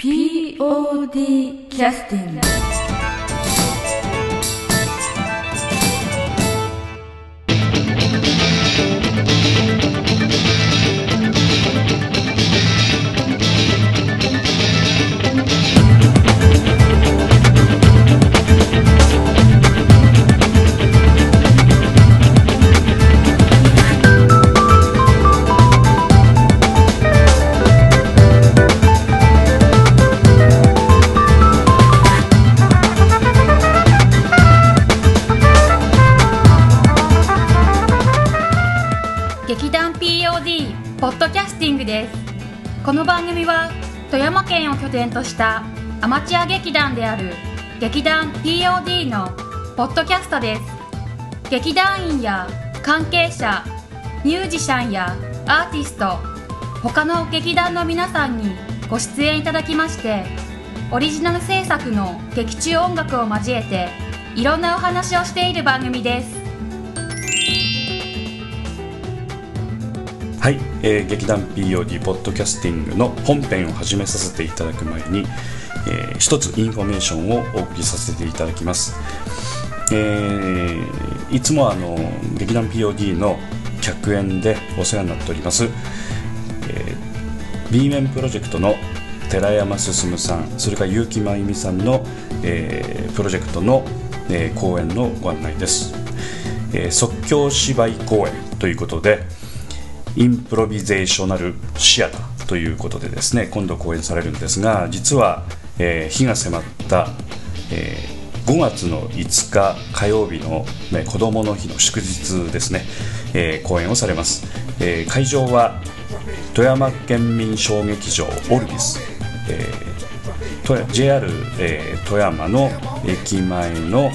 POD キャスティング拠点としたアマチュア劇団である劇団 POD のポッドキャストです。劇団員や関係者ミュージシャンやアーティスト他の劇団の皆さんにご出演いただきましてオリジナル制作の劇中音楽を交えていろんなお話をしている番組です。えー劇団 POD ポッドキャスティングの本編を始めさせていただく前に、えー一つインフォメーションをお送りさせていただきます、えーいつもあの劇団 POD の客演でお世話になっております、えー、B 面プロジェクトの寺山進さんそれから結城真由美さんの、えープロジェクトの、えー公演のご案内です、えー即興芝居公演ということでインプロビゼーショナルシアターということでですね今度公演されるんですが実は、えー日が迫った、えー5月の5日火曜日の、ね、子どもの日の祝日ですね、えー公演をされます、えー会場は富山県民小劇場オルビス、えー JR、えー富山の駅前の、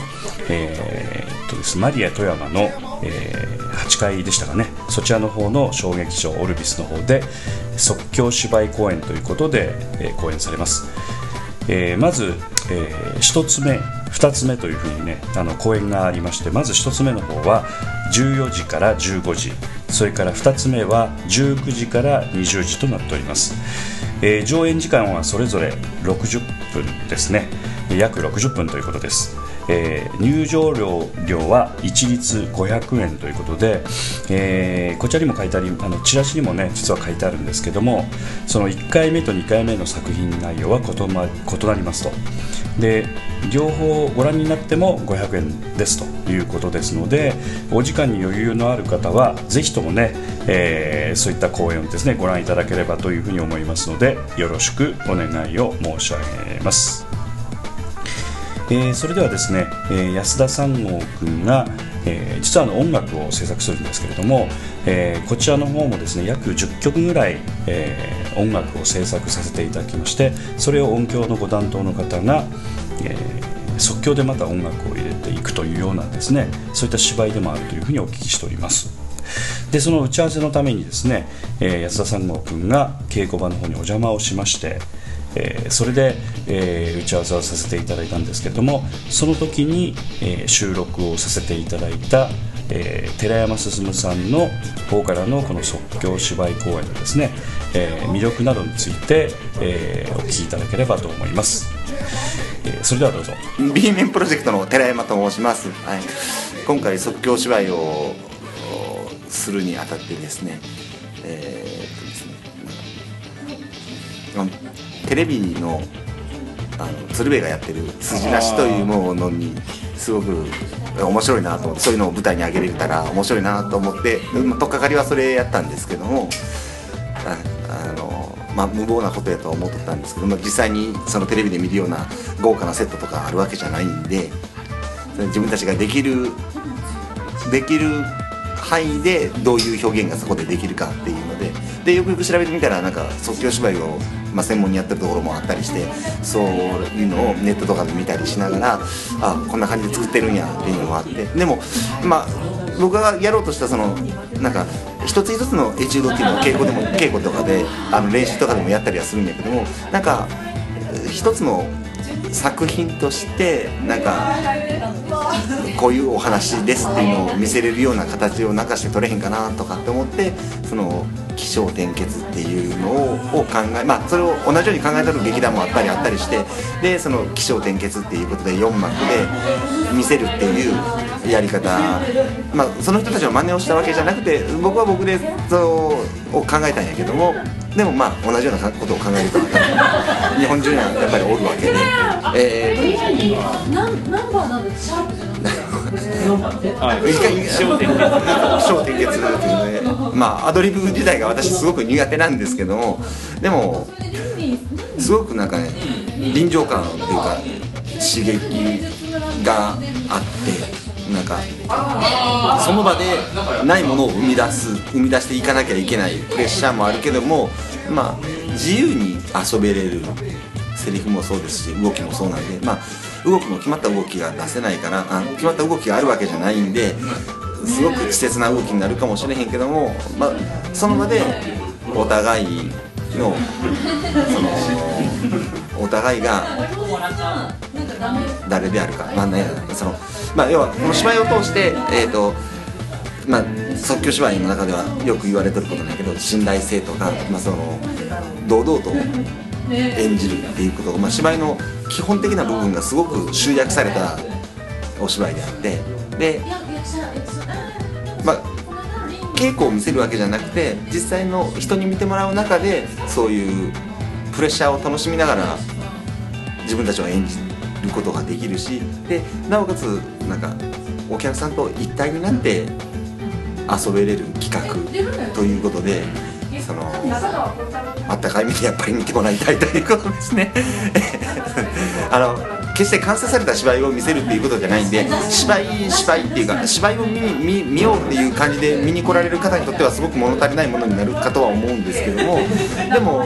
えーとです。マリア富山の、えー8階でしたかね。そちらの方の小劇場オルビスの方で即興芝居公演ということで、えー公演されます、えーまず、え1つ目2つ目というふうにねあの公演がありましてまず1つ目の方は14時から15時。それから2つ目は19時から20時となっております、えー上演時間はそれぞれ60分ですね。約60分ということです、えー入場料料は一律500円ということで、えーこちらにも書いてありあのチラシにもね実は書いてあるんですけどもその1回目と2回目の作品内容は異,、ま、異なりますとで両方ご覧になっても500円ですということですのでお時間に余裕のある方はぜひともね、えーそういった公演をですねご覧いただければというふうに思いますのでよろしくお願いを申し上げます。えーそれではですね、えー安田三郷君が、えー実はあの音楽を制作するんですけれども、えーこちらの方もですね約10曲ぐらい、えー音楽を制作させていただきましてそれを音響のご担当の方が、えー即興でまた音楽を入れていくというようなですねそういった芝居でもあるというふうにお聞きしております。でその打ち合わせのためにですね、えー安田三郷君が稽古場の方にお邪魔をしまして、えーそれで、えー打ち合わせをさせていただいたんですけれどもその時に、えー収録をさせていただいた、えー寺山進さんの方からのこの即興芝居公演のですね、えー魅力などについて、えーお聞きいただければと思います、えーそれではどうぞ。B 面プロジェクトの寺山と申します、はい、今回即興芝居をするにあたってですねえーっとですねテレビのあの鶴瓶がやってる「筋なし」というものにすごく面白いなと思ってそういうのを舞台に上げれたら面白いなと思ってまあ取っかかりはそれやったんですけどもああの、まあ、無謀なことやとは思ってたんですけど、まあ、実際にそのテレビで見るような豪華なセットとかあるわけじゃないんで自分たちができるできる範囲でどういう表現がそこでできるかっていうのででよくよく調べてみたらなんか即興芝居を、まあ、専門にやってるところもあったりしてそういうのをネットとかで見たりしながらあこんな感じで作ってるんやっていうのもあって。でもまあ僕がやろうとしたそのなんか一つ一つのエチュードっていうのを稽古でも稽古とかであの練習とかでもやったりはするんやけどもなんか一つの作品としてなんかこういうお話ですっていうのを見せれるような形を中して取れへんかなとかって思ってその起承転結っていうのを考えまあそれを同じように考えたる劇団もあったりあったりしてでその起承転結っていうことで4幕で見せるっていうやり方まあその人たちの真似をしたわけじゃなくて僕は僕でそうを考えたんやけどもでもまあ同じようなことを考える人は日本中にはやっぱりおるわけで、えはいー、一回焦点結気象転結っていうのでまあアドリブ自体が私すごく苦手なんですけどもでもすごくなんかね臨場感っていうか刺激があってなんかその場でないものを生み出す生み出していかなきゃいけないプレッシャーもあるけどもまあ自由に遊べれるセリフもそうですし動きもそうなんでまあ動きも決まった動きが出せないからあ決まった動きがあるわけじゃないんですごく稚拙な動きになるかもしれへんけども、まあ、その場でお互いのそのお互いが誰であるか、まあね、そのまあ、要はこの芝居を通して、えーとまあ、即興芝居の中ではよく言われてることなんやけど信頼性とか、まあ、その堂々と演じるっていうこと、まあ、芝居の基本的な部分がすごく集約されたお芝居であってで、まあ、稽古を見せるわけじゃなくて実際の人に見てもらう中でそういうプレッシャーを楽しみながら自分たちを演じてることができるしでなおかつなんかお客さんと一体になって遊べれる企画ということでそのあったかい目でやっぱり見てもらいたいということですね。あの決して完成された芝居を見せるっていうことじゃないんで芝居芝居っていうか芝居を見見見ようっていう感じで見に来られる方にとってはすごく物足りないものになるかとは思うんですけどもでも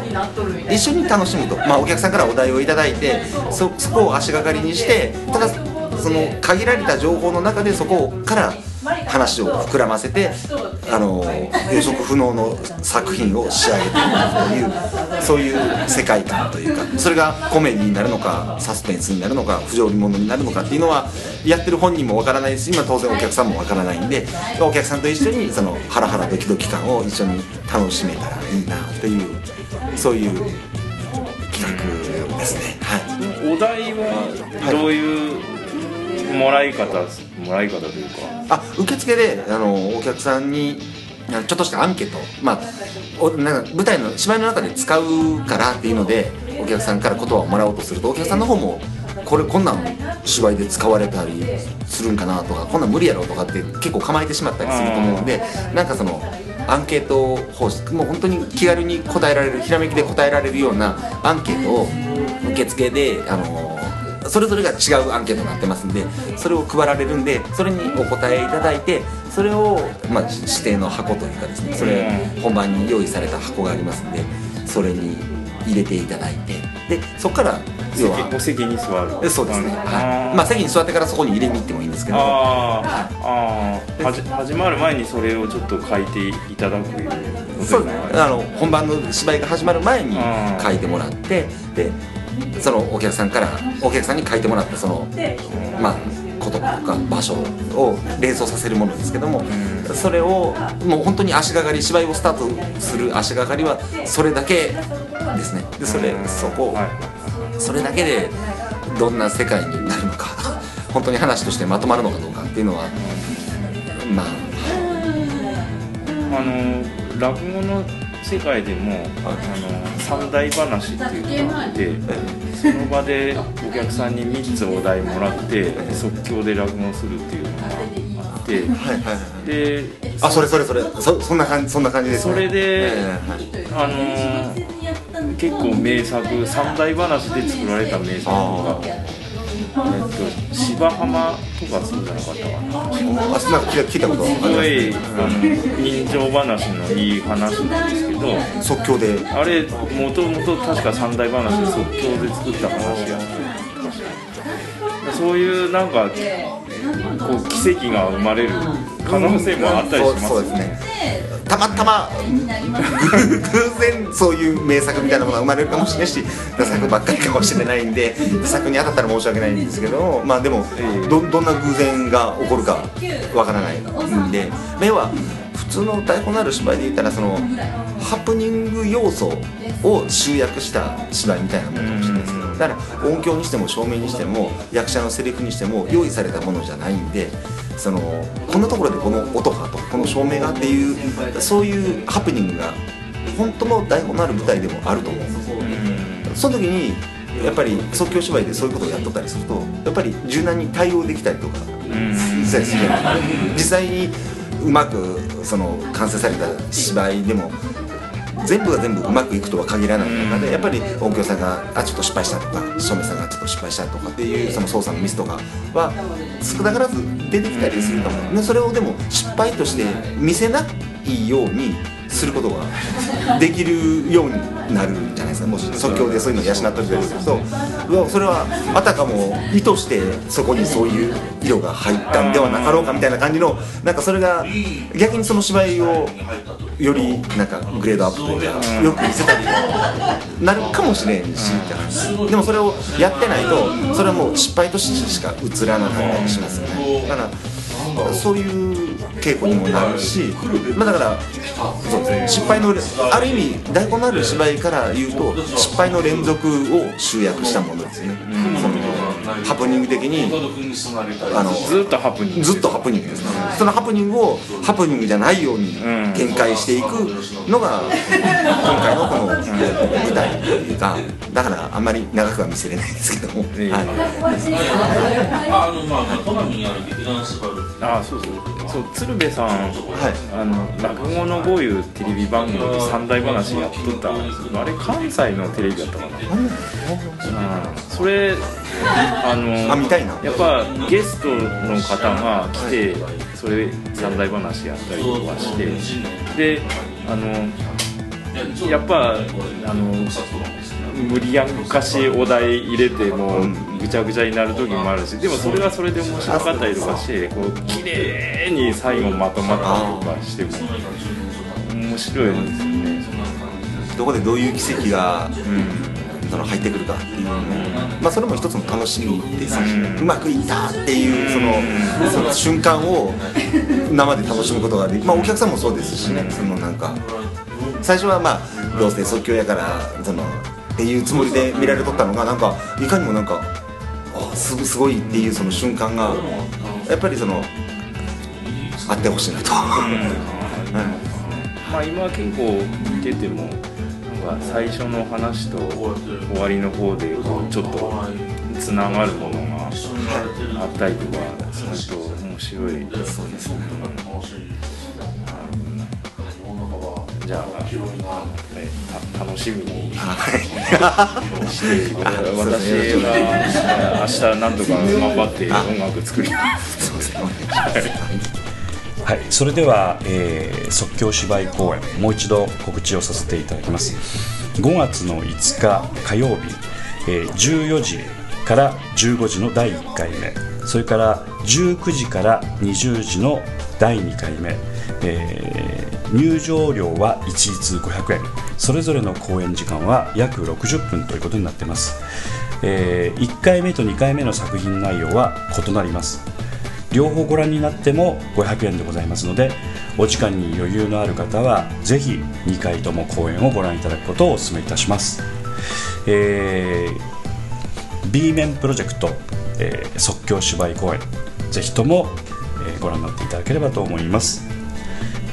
一緒に楽しむと、まあ、お客さんからお題をいただいてそそこを足がかりにしてただその限られた情報の中でそこから話を膨らませてあの予測不能の作品を仕上げていくというそういう世界観というかそれがコメディになるのかサスペンスになるのか不条理ものになるのかっていうのはやってる本人もわからないし今当然お客さんもわからないんでお客さんと一緒にそのハラハラドキドキ感を一緒に楽しめたらいいなというそういう企画ですね。はい。お題はどういうもらい方もらい方というか。あ受付であのお客さんにちょっとしたアンケート、まあ、おなんか舞台の芝居の中で使うからっていうのでお客さんから言葉をもらおうとするとお客さんの方もこれこんなん芝居で使われたりするんかなとかこんなん無理やろとかって結構構えてしまったりすると思うんでなんかそのアンケート方式もう本当に気軽に答えられるひらめきで答えられるようなアンケートを受付であのそれぞれが違うアンケートになってますんでそれを配られるんでそれにお答えいただいてそれを、まあ、指定の箱というかですねそれ本番に用意された箱がありますんでそれに入れていただいてでそこから要はお席に座る。えそうですね、あはい。ーまあ、席に座ってからそこに入れに行ってもいいんですけど。あー。あ始まる前にそれをちょっと書いていただくそうですね。あの本番の芝居が始まる前にうん。書いてもらってでそのお客さんからお客さんに書いてもらったその、まあ、言葉とか場所を連想させるものですけどもそれをもう本当に足がかり芝居をスタートする足がかりはそれだけですね。でそれそこはい。それだけでどんな世界になるのか 本当に話としてまとまるのかどうかっていうのはまあ。あの落語の世界でも、あの三大話っていうのがあってその場でお客さんに3つお題もらって即興で落語するっていうのがあってはいはいはい。であそれそれそれ。そそんな感じそんな感じですね。それであの結構名作三大話で作られた名作が、えっと、芝浜とかそうじゃなかったかな。あなんか聞いた聞いたことすすごいねあの人情話のいい話なんですけど即興で。あれもともと確か三大話で即興で作った話やそういうなんかこう奇跡が生まれる可能性もあったりしますそうそうですね。たまたまぐ偶然そういう名作みたいなものが生まれるかもしれないしダ作ばっかりかもしれないんでダ作に当たったら申し訳ないんですけどもまあでもどどんな偶然が起こるかわからないんで要は普通の台本のある芝居で言ったらそのハプニング要素を集約した芝居みたいなものかもしれないですけどだから音響にしても照明にしても役者のセリフにしても用意されたものじゃないんでそのこんなところでこの音がとこの照明がっていうそういうハプニングが本当の台本のある舞台でもあると思うんです。その時にやっぱり即興芝居でそういうことをやっとったりするとやっぱり柔軟に対応できたりとか実際にうまくその完成された芝居でも全部が全部うまくいくとは限らない中でやっぱり音響さんがあちょっと失敗したとか照明さんがちょっと失敗したとかっていうその操作のミスとかは少なからず出てきたりすると思う。でそれをでも失敗として見せないようにすることができるようになるんじゃないですか。もし即興でそういうのを養ったりすると。それはあたかも意図してそこにそういう色が入ったんではなかろうかみたいな感じのなんかそれが逆にその芝居をよりなんかグレードアップというかよく見せたりなるかもしれんしでもそれをやってないとそれはもう失敗としてしか映らなかったりしますよね。だからそういう稽古にもなるし、まあ、だからそうですね失敗のある意味台本のある芝居から言うと失敗の連続を集約したものですね、うんハプニング的にあのずっとハプニング。ずっとハプニングですね。そのハプニングをハプニングじゃないように展開していくのが今回のこの舞台というかだからあんまり長くは見せれないですけども、ええはい、あのまあまあ都内にある劇団スバルあそうそうそう鶴瓶さん、あの落語のこういうテレビ番組で三大話やっとった。んですけどあれ関西のテレビだったかな、うん、それあのあ見たいな。やっぱゲストの方が来てそれ三大話やったりとかして。であのやっぱあの無理やんかしお題入れてもうぐちゃぐちゃになる時もあるしでもそれはそれで面白かったりとかしてこう綺麗に最後まとまったりとかしても面白いですよね。どこでどういう奇跡が、その入ってくるかっていうまあ、それも一つの楽しみですし、うまくいったっていうそのその瞬間を生で楽しむことができまあお客さんもそうですしね。そのなんか最初はまあどうせ即興やからそのっていうつもりで見られとったのがなんかいかにもなんかあすごすごいっていうその瞬間がやっぱりそのあってほしいなと。まあ今結構見ててもなんか最初の話と終わりの方でこうちょっとつながるものがあったりとかすると面白いですねじゃあ、ね、た楽しみにして私は明日なんとか頑張って音楽作ります。はい、それでは、えー即興芝居公演もう一度告知をさせていただきます5月の5日火曜日、えー14時から15時の第1回目それから19時から20時の第2回目、えー入場料は一律500円。それぞれの公演時間は約60分ということになっています、え1回目と2回目の作品内容は異なります。両方ご覧になっても500円でございますのでお時間に余裕のある方はぜひ2回とも公演をご覧いただくことをお勧めいたします、えー B 面プロジェクト、えー即興芝居公演ぜひとも、えーご覧になっていただければと思います、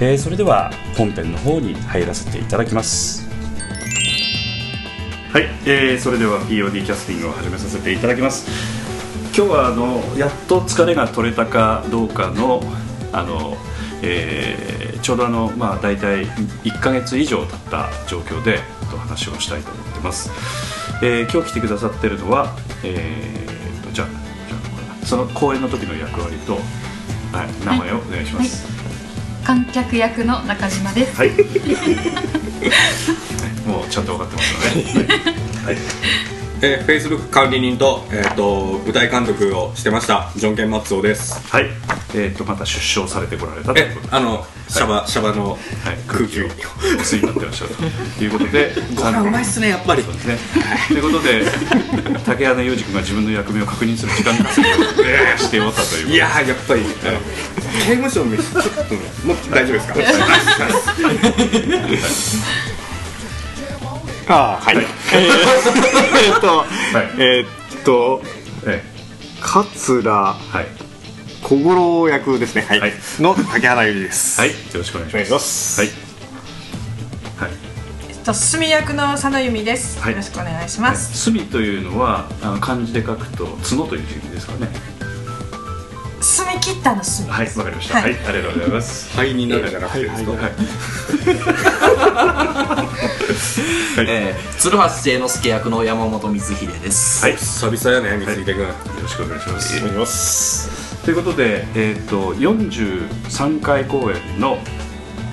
えーそれでは本編の方に入らせていただきます。はい、えーそれでは POD キャスティングを始めさせていただきます。今日はあのやっと疲れが取れたかどうかのあの、えーちょうどあの、まあ、大体1ヶ月以上経った状況でと話をしたいと思ってます、えー今日来てくださってるのは、えーとじゃあその公演の時の役割と、はい、名前をお願いします、観客役の中島ですはい。もうちゃんと分かってますよね。はい。えー、Facebook 管理人と,、えー、と舞台監督をしてましたジョンケン・マッツオです。はい。えっ、とまた出生されてこられたというえことで。あのシャバ、シャバのはい、空気を。お吸いになってらっしゃるということで。ご飯うまいっすねやっぱり。そうですね。ということで、竹穴裕二君が自分の役目を確認する時間稼ぎをえーしておったという。いやーやっぱり、あの刑務所の飯ちょっとねもう大丈夫ですか？あーはい。えーっと、はい。えーっとえ桂ーはい。小五郎役ですね。はい、はい。の竹原由里です。はい、よろしくお願いします。お願いします。はい。はい。えっと、すみ役の佐野由美です、はい。よろしくお願いします。墨というのはあの漢字で書くと角という字ですかね。澄み切ったのすみ。はい、わかりました。は、はいいありがとうございます。肺になるじゃなくてですか、はい。えー、鶴橋聖之助役の山本光秀です。はい、久々やね光秀君、よろしくお願いします。お願いしますということで、えっ、と43回公演の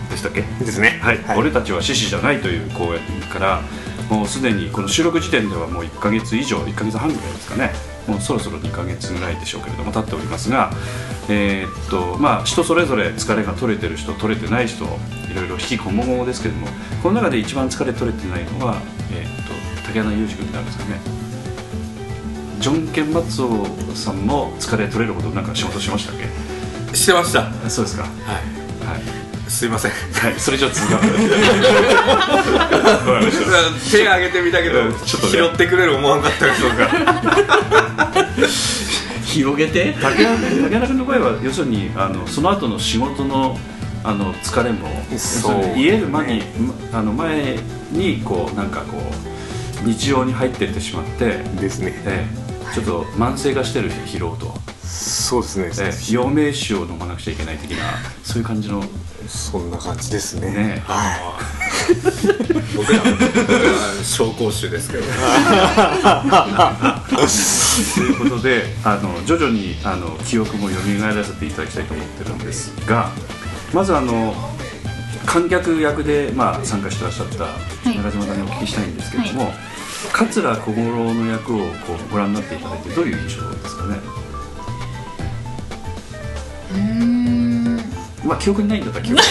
でしたっけ？ですねはい、はい俺たちは獅子じゃないという公演からもうすでにこの収録時点ではもう1ヶ月以上1ヶ月半ぐらいですかねもうそろそろ2ヶ月ぐらいでしょうけれども経っておりますがえーっとまあ人それぞれ疲れが取れてる人取れてない人いろいろ引きこもごもですけれどもこの中で一番疲れ取れてないのは、えーっと竹穴裕二君なんですよね。ジョンケン・マッツオさんも疲れ取れるほどなんか仕事しましたっけ？してました。はあそうですか。い。はい。すいません。はい、それじゃあ続かない。手挙げてみたけど、うんちょっとね。拾ってくれる思わんかったからそうか。広げて？竹原竹原君の場合は要するにあのその後の仕事のあの疲れも要するに家で前に、まあの前にこうなんかこう日常に入っていってしまって、ですね。ええちょっと慢性化してる疲労と、そうですね、ええ。陽明酒を飲まなくちゃいけない的なそういう感じの。そんな感じですね。ねは 僕ら僕ら紹興酒ですけど。ということであの徐々にあの記憶も蘇らせていただきたいと思ってるんですがまずあの観客役で、まあ、参加してらっしゃったい。中島さんにお聞きしたいんですけれども、桂小五郎の役をこうご覧になっていただいてどういう印象ですかね？まあ記憶にないんだったら記憶に。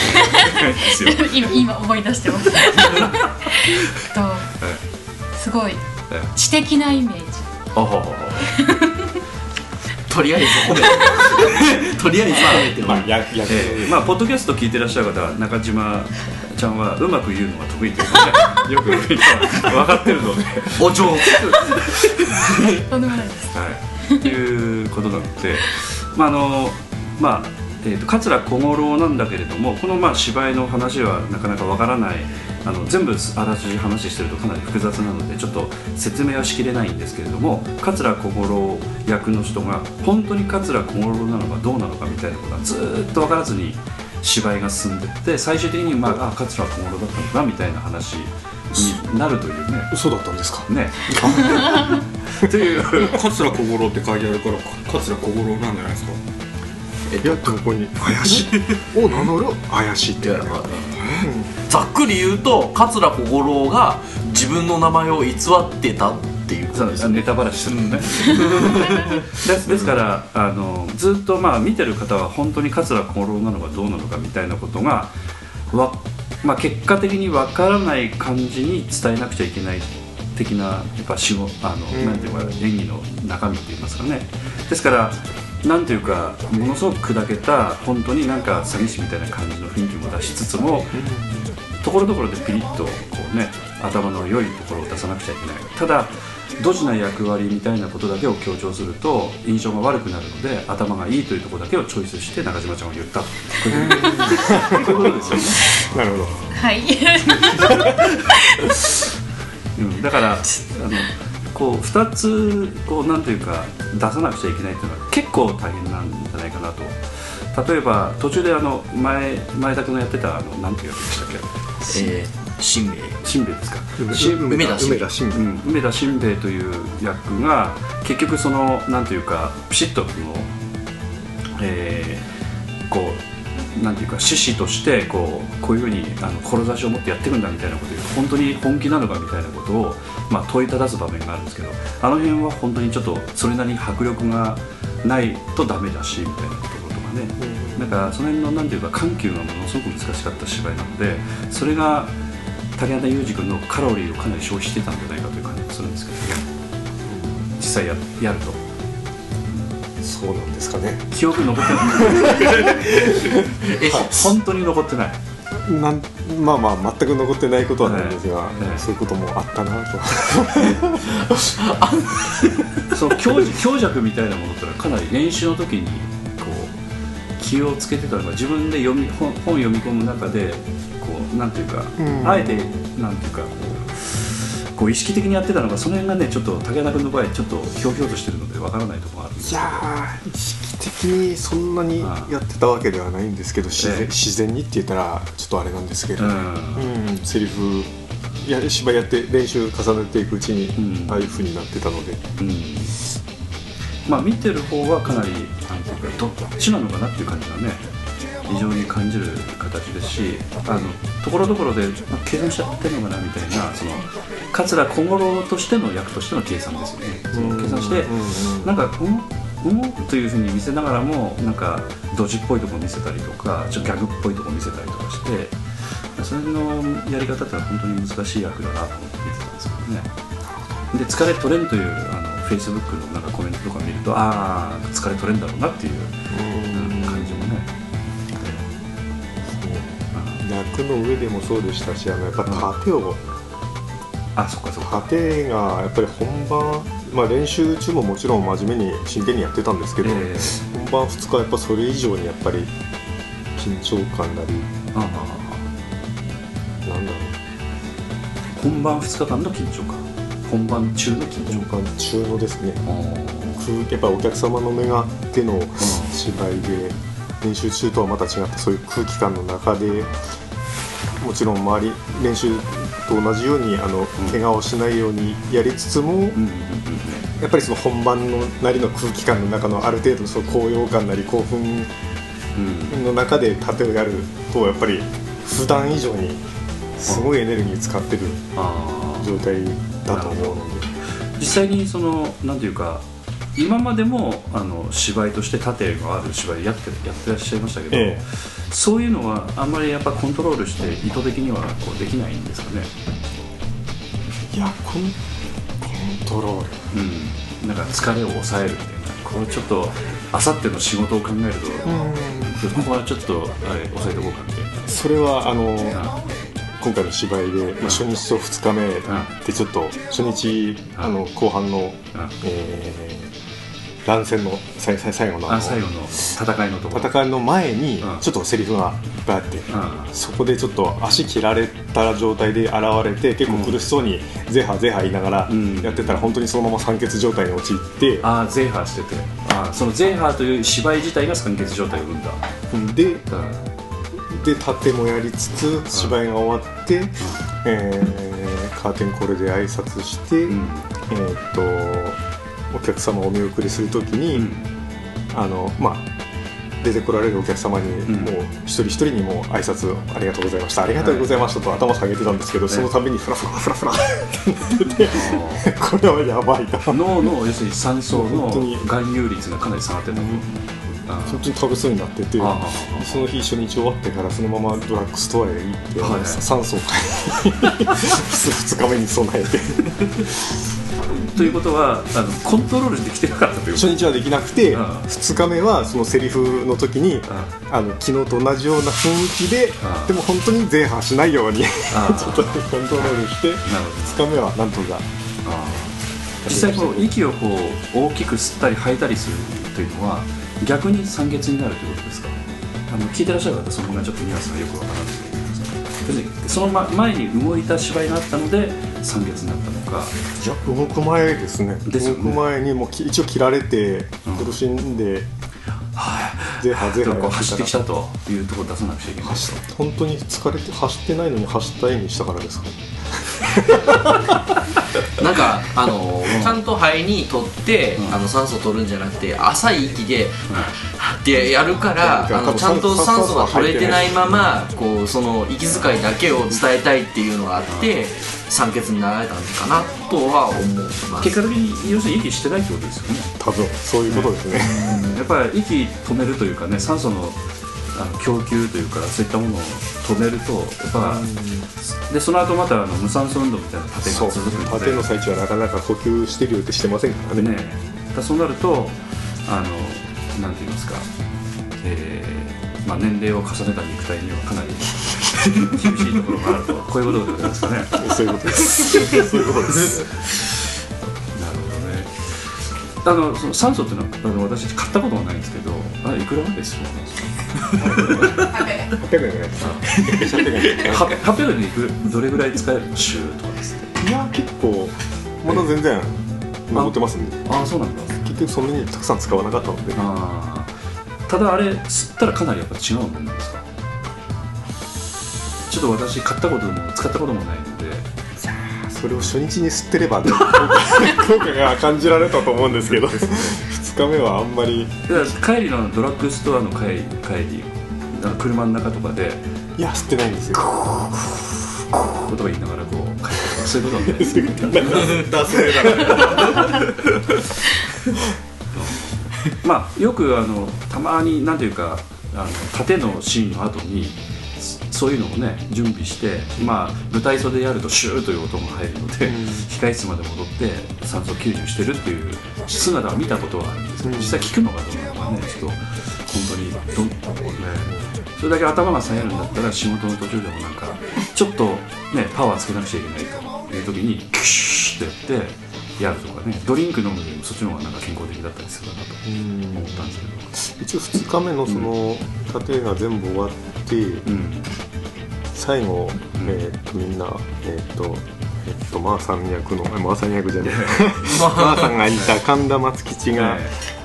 ないですよ今今思い出してます。え っとすごい。え知的なイメージ。あははは。とりあえず褒めて。とりあえず褒めて。いまあえーまあ、ポッドキャスト聞いてらっしゃる方は中島ちゃんはうまく言うのが得意という よく分かってるので、お上とんでもないです。はい、いうことなので、まああのまあえー、と桂小五郎なんだけれどもこのまあ芝居の話はなかなかわからない。あの全部あらすじ話してるとかなり複雑なのでちょっと説明はしきれないんですけれども桂小五郎役の人が本当に桂小五郎なのかどうなのかみたいなことがずーっと分からずに芝居が進んでって最終的に、まあ、あ桂小五郎だったのかなみたいな話になるというね。嘘だったんですか？ね。という。桂小五郎って書いてあるから桂小五郎なんじゃないですか？いやでもここに怪しい。を名乗る。怪しいって。いうのがざっくり言うと桂小五郎が自分の名前を偽ってたっていうことですね。ネタバラシするのね。ですですからあのずっとまあ見てる方は本当に桂小五郎なのかどうなのかみたいなことがわ、まあ、結果的にわからない感じに伝えなくちゃいけない的なやっぱ仕事あの、なんていうか演技の中身って言いますかね。ですからなんていうかものすごく砕けた本当になんか詐欺師みたいな感じの雰囲気も出しつつも、ところどころでピリッとこうね頭の良いところを出さなくちゃいけない。ただドジな役割みたいなことだけを強調すると印象が悪くなるので頭がいいというところだけをチョイスして中島ちゃんは言った。こういうこういうことですよねなるほど。はい。うん、だからあのこう2つこうなんていうか出さなくちゃいけないっていうのは結構大変なんじゃないかなと。例えば途中であの前前田君がやってたあのなんていう役でしたっけ？えー、新兵衛しんべヱですか？し梅田梅田新うん、梅田しんべヱという役が結局そのなんていうかピシッとその、えーこうなんていうか趣旨としてこうこういうふうにあの志を持ってやってるんだみたいなことを言うと本当に本気なのかみたいなことを、まあ、問いただす場面があるんですけどあの辺は本当にちょっとそれなりに迫力がないとダメだしみたいなところとかね、なんかその辺のなんていうか緩急がものすごく難しかった芝居なのでそれが竹原裕二君のカロリーをかなり消費してたんじゃないかという感じがするんですけどね。実際ややると。そうなんですかね。記憶残ってない。え 本当に残ってないなんまあまあ全く残ってないことはないんですが、そういうこともあったなと。その強強弱みたいなものってのはかなり練習の時にこう気をつけてたのが自分で読み本本読み込む中でこうなんていうか、うん。あえてなんていうかこうこう意識的にやってたのがその辺がねちょっと武田君の場合ちょっとひょうひょうとしてるのでわからないところがあるんですいやー意識的にそんなにやってたわけではないんですけど自然,、自然にって言ったらちょっとあれなんですけど、うん。うんセリフや芝居やって練習重ねていくうちに、ああいうふうになってたので、まあ見てる方はかなりなんていうかどっちなのかなっていう感じがね非常に感じる形ですしあのところどころでまあ計算しちゃってるのかなみたいなその桂小五郎としての役としての計算ですよね。その計算してなんかうんうんというふうに見せながらもなんかドジっぽいところ見せたりとかちょっとギャグっぽいところ見せたりとかしてそれのやり方ってのは本当に難しい役だなと思って見てたんですけどね。で疲れ取れんというあのフェイスブックのなんかコメントとか見るとああ疲れ取れんだろうなっていう役の上でもそうでしたしあのやっぱ盾を、あそっかそっか。盾がやっぱり本番、まあ、練習中ももちろん真面目に真剣にやってたんですけど、本番2日はやっぱそれ以上にやっぱり緊張感なりあなんだろう。本番2日間の緊張感。本番中の緊張。感中のですね。空やっぱお客様の目があっての芝居で練習中とはまた違ったそういう空気感の中でもちろん周り練習と同じようにあの、怪我をしないようにやりつつも、やっぱりその本番のなりの空気感の中のある程度その高揚感なり興奮の中で盾をやるとやっぱり普段以上にすごいエネルギー使ってる状態だと思うので。実際にそのなんていうか今までもあの芝居として盾がある芝居やってやってらっしゃいましたけど、ええ。そういうのはあんまりやっぱコントロールして意図的にはこうできないんですかね？いやコンコントロール。うん。なんか疲れを抑えるみたいなこれちょっとあさっての仕事を考えると、ここはちょっとあれ抑えておこうかみたいなそれはあの今回の芝居で、まあ、初日と2日目でちょっと初日あの後半の、えー乱戦の最最最後のあ最後の戦いのとこ。ろ戦いの前にちょっとセリフがいっぱいあって、そこでちょっと足切られた状態で現れて結構苦しそうにゼハゼハ言いながらやってたら本当にそのまま酸欠状態に陥って、ああゼーハーしてて。あーそのゼーハーという芝居自体が酸欠状態を生んだ。で、で盾もやりつつ芝居が終わって、えーカーテンコールで挨拶して、えーっとお客様をお見送りするときに、あのまあ出てこられるお客様に、もう一人一人にもう挨拶ありがとうございましたありがとうございましたと頭下げてたんですけど、そのたびにフラフラフラフラってなってて これはやばいな。脳の要するに酸素の含有率がかなり下がってたと、本当に食べそうになっててあその日初日終わってからそのままドラッグストアへ行って、はいはい酸素を買いに 2日目に備えてということはあのコントロールできてなかったという。初日はできなくて2日目はそのセリフの時にあの昨日と同じような雰囲気ででも本当に前半しないように ちょっとコントロールして2日目はなんとか。実際こう息をこう大きく吸ったり吐いたりするというのは逆に酸欠になるということですか？あの聞いてらっしゃる方その辺がちょっとニュアンスがよくわからないと思うんですけど要するにそのま前に動いた芝居があったので酸欠になったのか。いや動く前ですね。ですよね。動く前にもうき一応切られて苦しんで、ゼハゼハこう走ってきたというところを出さなくちゃいけない本当に疲れて走ってないのに走った絵にしたからですか なんかあのちゃんと肺に取って、あの酸素を取るんじゃなくて浅い息で、ってやるから、うん。あのちゃんと酸素が取れてないままこうその息遣いだけを伝えたいっていうのがあって酸欠になられたのかなとは思います。結果的に要するに息してないってことですよね。多分そういうことですね、やっぱり息止めるというかね酸素のあの供給というかそういったものを止めるとやっぱでその後またあの無酸素運動みたいな縦が続くので。縦の最中はなかなか呼吸してるようってしてませんからね。ね、だそうなるとあのなんて言いますか、えーまあ、年齢を重ねた肉体にはかなり 厳しいところがあると。こういうことでございますかね。そういうことです。そういうことですあのその酸素っていうのはあの私買ったことがないんですけどあれいくらぐらいでするんですか800円です800円。は800円でいくどれぐらい使えるの？週とかですねいや結構まだ全然残ってますんで。ああそうなんだ。結局そんなにたくさん使わなかったので。あー。ただあれ吸ったらかなりやっぱ違うもんですか？ちょっと私買ったことも使ったこともないそれを初日に吸ってればね 効果が感じられたと思うんですけど。2日目はあんまり。だから帰りのドラッグストアの帰り帰り車の中とかでいや吸ってないんですよ。ことが言いながらこう帰ってそういうことなんでそういうこと脱線 まあよくあのたまになんていうかあの縦のシーンの後にそそういうのをね準備してまあ舞台袖でやるとシューという音が入るので、控室まで戻って酸素吸入してるっていう姿は見たことはあるんですけど、実際聞くのかどうなのかねちょっと本当にどん、ね、それだけ頭が冴えるんだったら仕事の途中でもなんかちょっとねパワーつけなくちゃいけないという時にキュシュッてやってやるとかねドリンク飲むよりもそっちの方がなんか健康的だったりするかなと思ったんですけど。一応2日目のその過程が全部終わって、最後、えーっとみんなえーっとえっとまーさん役のあまーさん役じゃない まーさんがいた神田松吉が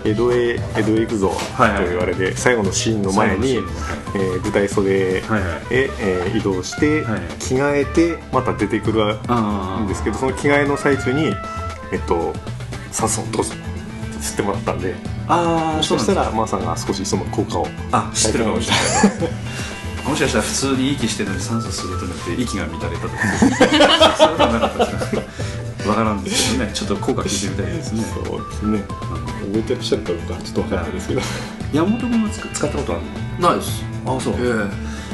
江戸へ江戸へ行くぞと言われて最後のシーンの前に、えー舞台袖へ、えー移動して、着替えてまた出てくるんですけどその着替えの最中にえっと酸素をどうぞ吸ってもらったんであーそしたらまーさんが少しその効果をあ知ってるかもしれない もしかしたら普通に息してるのに酸素吸うことによって息が乱れたとかそういうことはなかったですかわからんですけどね。ちょっと効果聞いてみたいですね。そうですね。覚えてらっしゃったのか。ちょっとわからないですけど山本君は使使ったことあるの？ないですあそうえ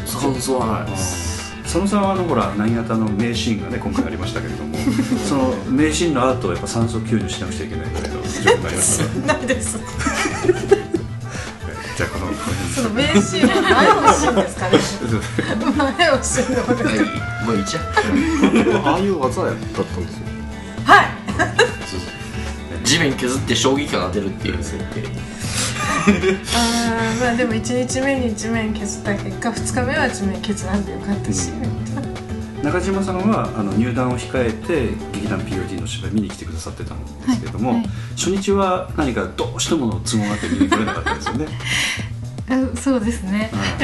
え酸素はないです佐野さんはあのほら何型の名シーンがね今回ありましたけれども。その名シーンの後やっぱ酸素吸入しなくちゃいけないぐらいの状況になりましたねないですその名シーンは前をシーンですかね。前をシーンのことですかもういいじゃん。ああいう技やったんですよ。はい。地面削って衝撃が出るっていう設定。あーまあでも1日目に地面削った結果2日目は地面削らんでよかったし、中島さんはあの入団を控えて劇団 POD の芝居見に来てくださってたんですけれども、はい。はい。初日は何かどうしてもの都合があって見に来れなかったんですよね あそうですね、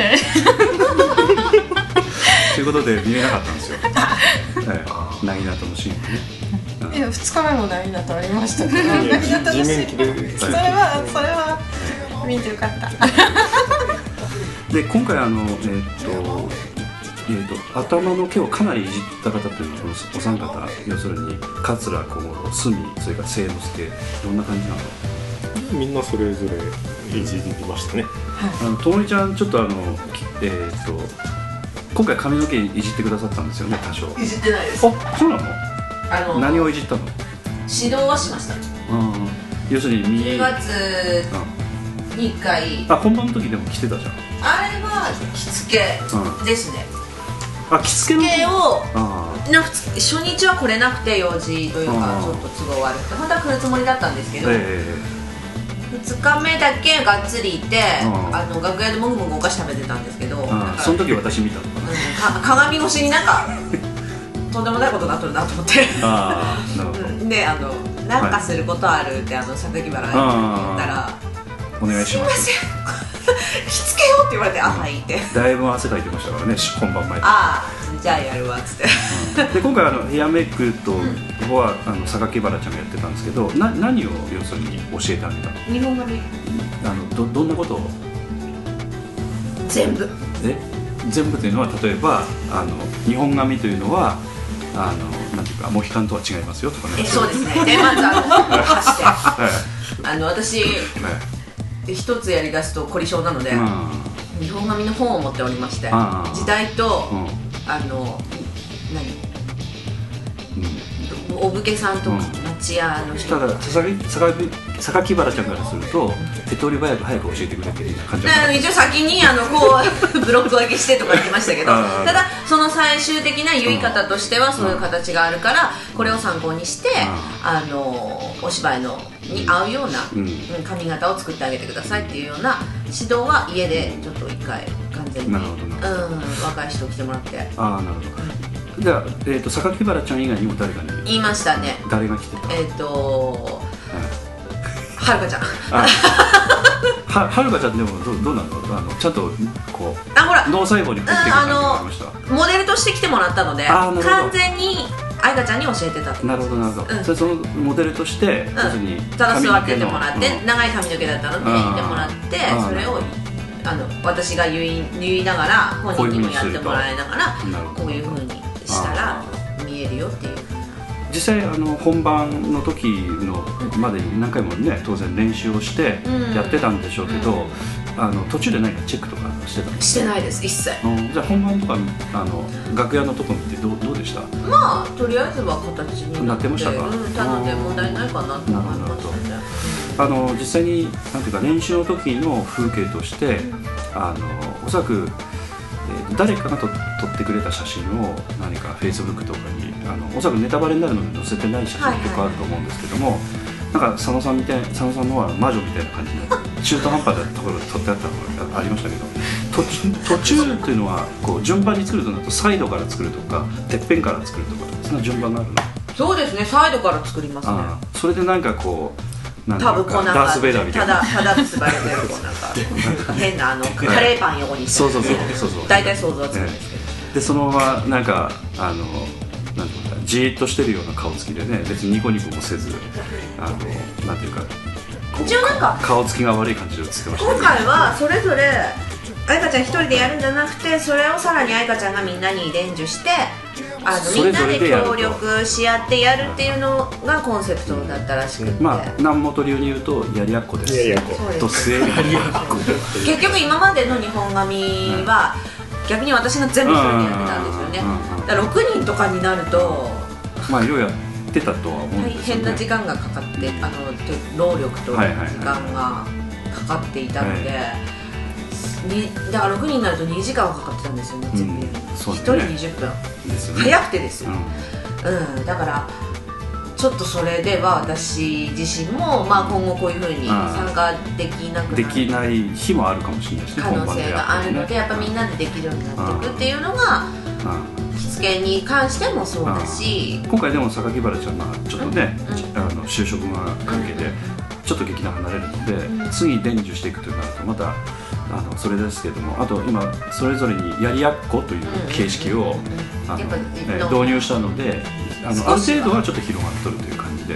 ということで見れなかったんですよ、はい、なぎなとのシーンがねいや2日目もないなとありました。からいやな楽しい地面切れそれはそれは見てよかった。で今回あのえーっとえー、と頭の毛をかなりいじった方というこのお三方要するに桂小五郎隅それから清之助どんな感じなの？みんなそれぞれいじりましたね。あのともみちゃんちょっとあのきえーっと今回髪の毛いじってくださったんですよね多少。いじってないです。あそうなの？あの何をいじったの？指導はしました。うん要するに10右月に1回。あ本番の時でも着てたじゃん。あれは着付けですね、あ着付けの着付けをあなふつ初日は来れなくて用事というかちょっと都合悪くて本当は来るつもりだったんですけど、え2日目だけがっつりいて、うん。あの楽屋でもぐもぐお菓子食べてたんですけど、えなんその時私見たのかか鏡越しになんか とんでもないことになっとるなと思って。ああなるほど。であのなんかすることあるってあの榊原が言ったらお願いしますすいません。着付けようって言われてあはいって。だいぶ汗かいてましたからね本番前ああじゃあやるわっつってで今回あのヘアメイクとは、あの榊原ちゃんがやってたんですけどな何を要するに教えてあげたの？日本髪。あのどどんなことを？全部。え？全部というのは例えばあの日本髪というのはあのなんていうかモヒカンとは違いますよとかね。えそうですね。でまずあの走ってはい。あの私一つやり出すと凝り性なので、うん。日本髪の本を持っておりまして時代と、うんあの何？お武家さんとうん町屋の人。ただ榊榊榊原ちゃんからすると手っ取り早く早く教えてくれっていう感じ一応先にあのこうブロック分けしてとか言ってましたけど。ただその最終的な結い方としてはそういう形があるからこれを参考にしてあのお芝居のに合うようなうん。うん髪型を作ってあげてくださいっていうような指導は家でちょっと一回完全になるほどうん若い人来てもらって。ああなるほど。じゃあ、えー、と榊原ちゃん以外にも誰かに言いましたね。誰が来てた？えっ、とはるかちゃん。あははるかちゃんでもどうどうなの？あのちゃんとこうあほら。脳細胞に入ってくる感じがありました？モデルとして来てもらったのであーなるほど。完全に愛花ちゃんに教えてたなるほどなるほど、うん。それそのモデルとして、要するにただ座っててもらって、うん。長い髪の毛だったのであー。行ってもらってそれをあの私が言い言いながら本人にもやってもらいながらこういうふうにしたら見えるよっていう実際あの本番の時のまでに何回もね当然練習をしてうん。やってたんでしょうけど、あの途中で何かチェックとかしてたのしてないです一切。うん。じゃあ本番とかあの楽屋のとこ見てどうどうでした？まあとりあえずは形になってましたか？うんただで問題ないかなと思いましたねあの実際になんていうか練習の時の風景として、あのおそらく、えー誰かがと撮ってくれた写真を何かフェイスブックとかにあのおそらくネタバレになるので載せてない写真結構あると思うんですけども、なんか佐野さんみたい佐野さんのは魔女みたいな感じの中途半端なところで撮ってあったのがありましたけど途中途中っていうのはこう順番に作るとなるとサイドから作るとかてっぺんから作るとかそんな順番があるの？そうですねサイドから作りますね。それでなんかこう多分こうなんかただただつばれてるこうなんか変なあの カレーパン横にしてそうそうそうそう。そう大体想像はつくんですけど。ええ。でそのままなんかあのなんていうかじーっとしてるような顔つきでね別にニコニコもせずあのなんていうか一応なんか顔つきが悪い感じで映ってました今回はそれぞれ愛花ちゃん一人でやるんじゃなくてそれをさらに愛花ちゃんがみんなに伝授してあのそれぞみんなで協力し合ってやるっていうのがコンセプトだったらしくて、まあ南本流に言うとやりやっこです。やりやっこ。と末やりやっこ。結局今までの日本髪は逆に私が全部一人でやってたんですよね。だから6人とかになるとまあいろいろやってたとは思うん大ですよね。変な時間がかかってあの労力と時はいはいはい間がかかっていたので、にだから6人になると2時間はかかってたんですよね全部やるの。そう1人ですね20分ね。早くてですよ、うん。うん、だからちょっとそれでは私自身も、まあ、今後こういうふうに参加できなくなる。できない日もあるかもしれないですね可能性があるのでやっぱみんなでできるようになっていくっていうのが着付けに関してもそうだし。今回でも榊原ちゃんがちょっとね、あの就職が関係でちょっと劇団離れるので、次伝授していくとなるとまたあのそれですけどもあと今それぞれにやりやっこという形式を、あの導入。したのであのある程度はちょっと広がっとるという感じで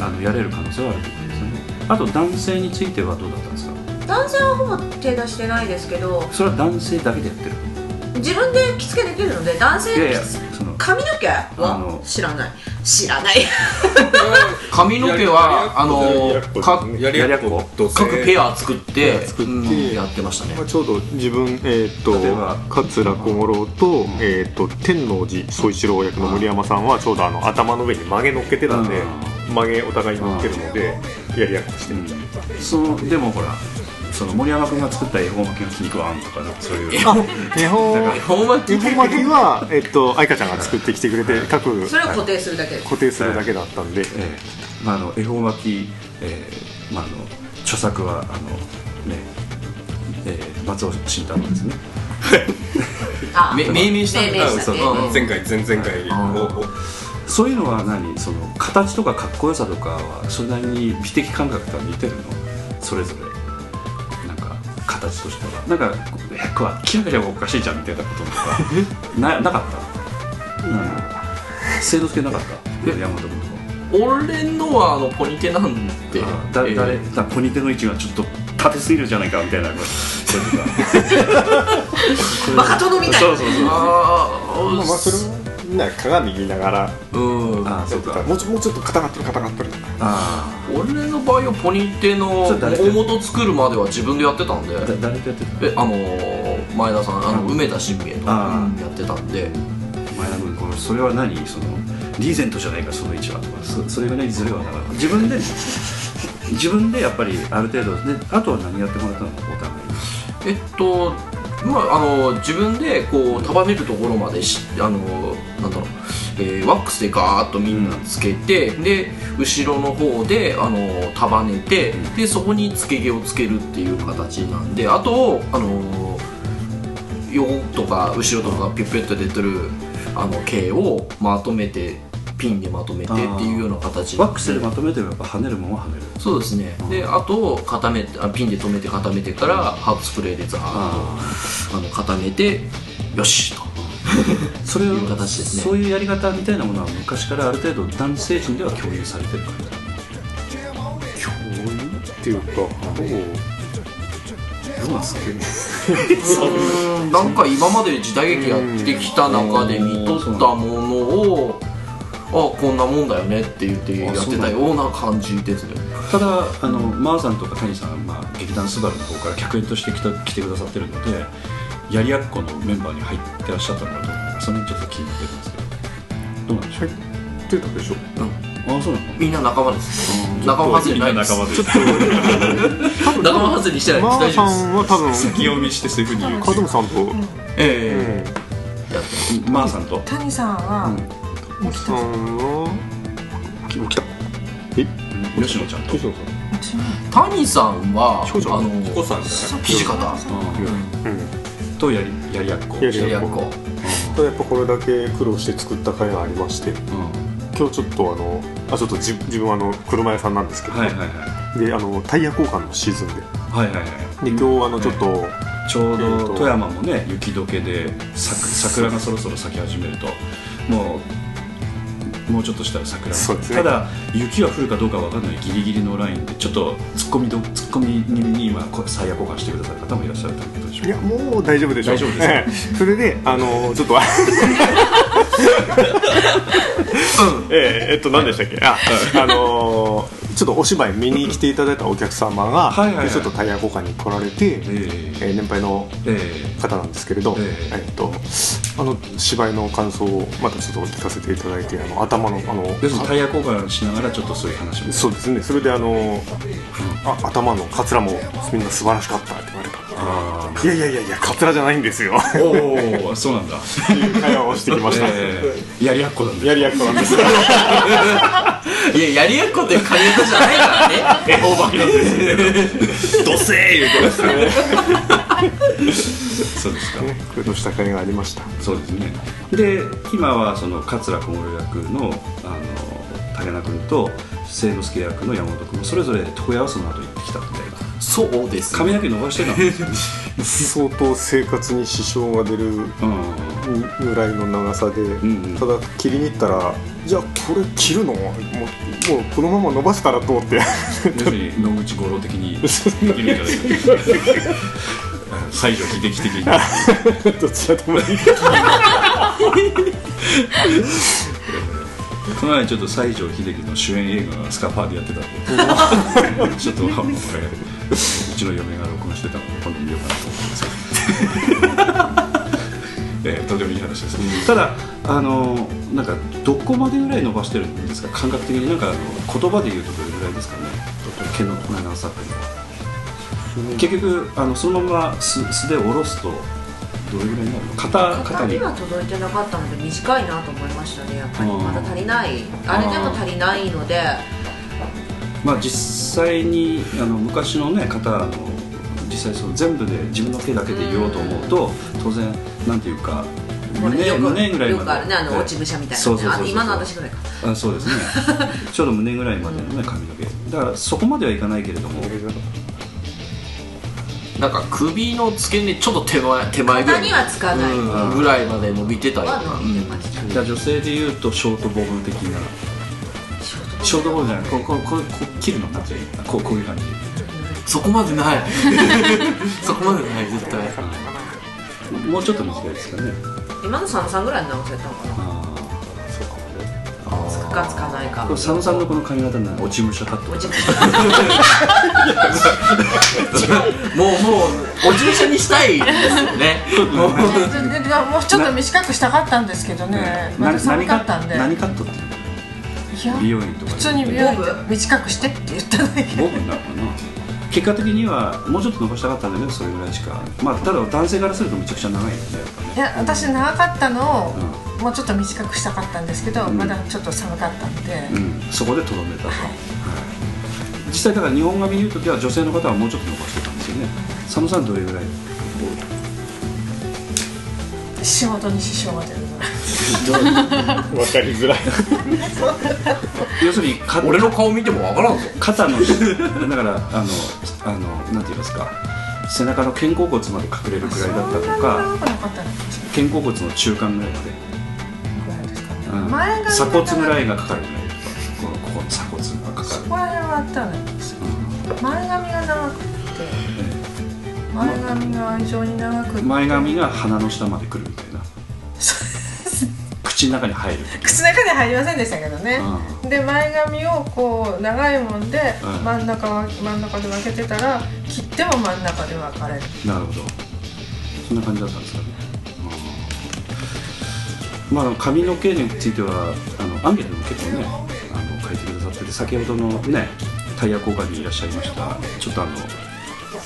あのやれる可能性はあるということですよね。あと男性についてはどうだったんですか？男性はほぼ手出してないですけど。それは男性だけでやってる？自分で着付けできるので男性いやいやのその髪の毛は知らない。知らない。髪の毛はあのかやりやっこ各ペア作って作って、うんやってましたね。まあ、ちょうど自分えっ、と桂小五郎と,、えー、と天王寺宗一郎役の森山さんはちょうどあの頭の上に曲げ乗っけてたんで、曲げお互いに乗っけるのでやりやっこしてる、そのでもほらその森山君が作った恵方巻きの気に食わんとかねそういう。あ恵方だから恵方巻きは、えっと、愛花ちゃんが作ってきてくれて各それを固定するだけ。固定するだけだったんで、まあ、あの恵方巻き、えーまあ、あの著作はあの、ねえー松尾慎太郎ですね。命名した前回前々回を。そういうのは何？その形とかかっこよさとかはそれなりに美的感覚とは似てるの？それぞれ形としては。なんかえこれ明らかにおかしいじゃんみたいなこととか。ななかった、うん、清之助なかった？山本君とか。俺のはあのポニテなんで。だえー。誰？だポニテの位置がちょっと縦すぎるじゃないかみたいな。それとかバカ殿みたいな。そうそうそうあまあまあそれはみんな鏡見ながら。うん。ああそうか。もうちょもうちょっと硬がってる硬がってるあ俺の場合はポニテのそれ誰大元作るまでは自分でやってたんで。誰とやってた？えあのー前田さんあの梅田新明とあやってたんで。前田君これそれは何？そのリーゼントじゃないかその位置は。とかそそれぐらいずれはなかった。自分で自分でやっぱりある程度であとは何やってもらったの？お互いえっとまああの自分でこう束ねるところまでしあのなんだろう、えーワックスでガーッとみんなつけて、で後ろの方であの束ねて、でそこにつけ毛をつけるっていう形なんであとあの横とか後ろとかピュッピュッと出てるあの毛をまとめてピンでまとめてっていうような形ワックスでまとめてもやっぱ跳ねるもんは跳ねる。そうですね。であと固めてあピンで留めて固めてからハーブスプレーでザーッとあの固めてよしと。それをいう形ですね。そういうやり方みたいなものは昔からある程度男性陣では共有されてる感じ。共有っていうかど うどうなんすかうんなんか今まで時代劇やってきた中で見とったものをあこんなもんだよねって言ってやってたような感じですね。ただあのマーさんとか谷さんは、まあ、劇団スバルの方から客演として来た来てくださってるのでやりやっこのメンバーに入ってらっしゃったのかと思うからそれにちょっと気になってるんですけど。どうなんでしょう？出たでしょ。あそうなの？みんな仲間です。仲間外れないです。仲間でちょっと仲間外れしてないです。大丈夫です。んは多分先読みしてそういうふうに言う。カドムさんと、えうん。マーさんと。谷さんは、さんは起きたえ吉野ちゃんと。吉野さん。谷さん。は彦ちゃんあの彦さんじゃない土方うん。とやりやりやっこ。やりやっこやりやっこただやっぱこれだけ苦労して作った甲斐がありまして今日ちょっとあのあちょっと自自分はあの車屋さんなんですけど、はいはいはい。であのタイヤ交換のシーズンで。はいはいはい。で今日あのちょっと、ちょうど富山もね雪解けでさ桜がそろそろ咲き始めるともうもうちょっとしたら桜。ね。ただ雪は降るかどうかわかんない。ギリギリのラインでちょっとツッコミどツッコミに今こ最悪交換してくださる方もいらっしゃるということでしょういやもう大丈夫でしょ大丈夫です それであのちょっと えええっと何でしたっけ？ああのちょっとお芝居見に来ていただいたお客様が、はいはいはい。でちょっとタイヤ交換に来られて、ええ。ー年配のええ。方なんですけれど、ええ。えっとあの芝居の感想をまたちょっと聞かせていただいてあの頭のあのタイヤ交換しながらちょっとそういう話も。そうですね。それであの、あ頭のカツラもみんな素晴らしかったって言われた。あいやいやいやいやカツラじゃないんですよ。ーおおそうなんだ。っていう会話をしてきました、ええやりやっこなんでやりやっこなんです。いややりやっこっていう髪型じゃないからね。大化けなんですどせー言うてましたね。そうですか。ね工夫した会がありました。そうですね。で今はその桂小室役のあの武田君と清之助役の山本君もそれぞれ床屋はその後行ってきたみたいなそうですね。髪の毛伸ばしてた 相当生活に支障が出るうん。ぐらいの長さで、んうん。ただ切りに行ったらじゃあこれ切るの？もうもうこのまま伸ばしたらと思って。要するに野口五郎的にできるんじゃない。か西城秀樹的に。どちらでもいいこの前ちょっと西城秀樹の主演映画がスカパーでやってたんでちょっとこれうちの嫁が録音してたので今度見ようかなと思ってます えーとてもいい話です、ただあのなんかどこまでぐらい伸ばしてるんですか感覚的になんかあの言葉で言うとどれぐらいですかね。毛の長さっていうのは結局あのそのまま素素で下ろすとどれぐらいになるの？肩肩に肩に。は届いてなかったので短いなと思いましたねやっぱり。うん。まだ足りない。あれでも足りないので。まあ実際にあの昔のね方の実際その全部で自分の手だけで言おうと思うと当然なんていうか胸胸ぐらいまで。よくあるねあのはい落ち武者みたいなそうそうそうそう。今の私ぐらいかあそうですね。ちょうど胸ぐらいまでのね髪の毛。だからそこまではいかないけれどもなんか首の付け根ちょっと手前手前ぐらい。肩にはつかない。うんぐらいまで伸びてたような、は伸びてました。じゃあ女性でいうとショートボブ的な。ショートボブじゃない。こうこうこうこう切るのかこうこういう感じ。そこまでない。そこまでない絶対。もうちょっと短いですかね。今の佐野さんぐらいに直せたのかなかつかないか佐野さんのこの髪型な落ち武者カット落ち もうもうおじいちゃんにしたいですよねもうちょっと短くしたかったんですけどね。まだ寒かったんで。何カットって？美容院とか普通に美容院で短くしてって言っただけ。ボブになるかな結果的にはもうちょっと伸ばしたかったんだけどそれぐらいしか。まあただ男性からするとめちゃくちゃ長いよねいや私長かったのをもうちょっと短くしたかったんですけど、まだちょっと寒かったんで、うん、そこでとどめたと、はい。実際だから日本髪言う時は女性の方はもうちょっと伸ばしてたんですよね。佐野さんどれぐらい？仕事に支障が出るから分かりづらい。要するにか俺の顔見てもわからんぞ。肩のだからあのあのなんて言いますか。背中の肩甲骨まで隠れるくらいだったとか肩甲骨の中間ぐらいまで、鎖骨ぐらいがかかるぐらい。とかこのここの鎖骨がかかる。そこら辺はあったんですよ前髪が長くて前髪が異常に長くて。前髪が鼻の下まで来るみたいな口の中に入る。口の中に入りませんでしたけどね、で前髪をこう長いもんでうん。真ん中は真ん中で分けてたら切っても真ん中で分かれる。なるほど。そんな感じだったんですかね、うん。まあ髪の毛についてはあのアンケートでも結構ねあの書いてくださってて先ほどのねタイヤ交換にいらっしゃいましたちょっとあの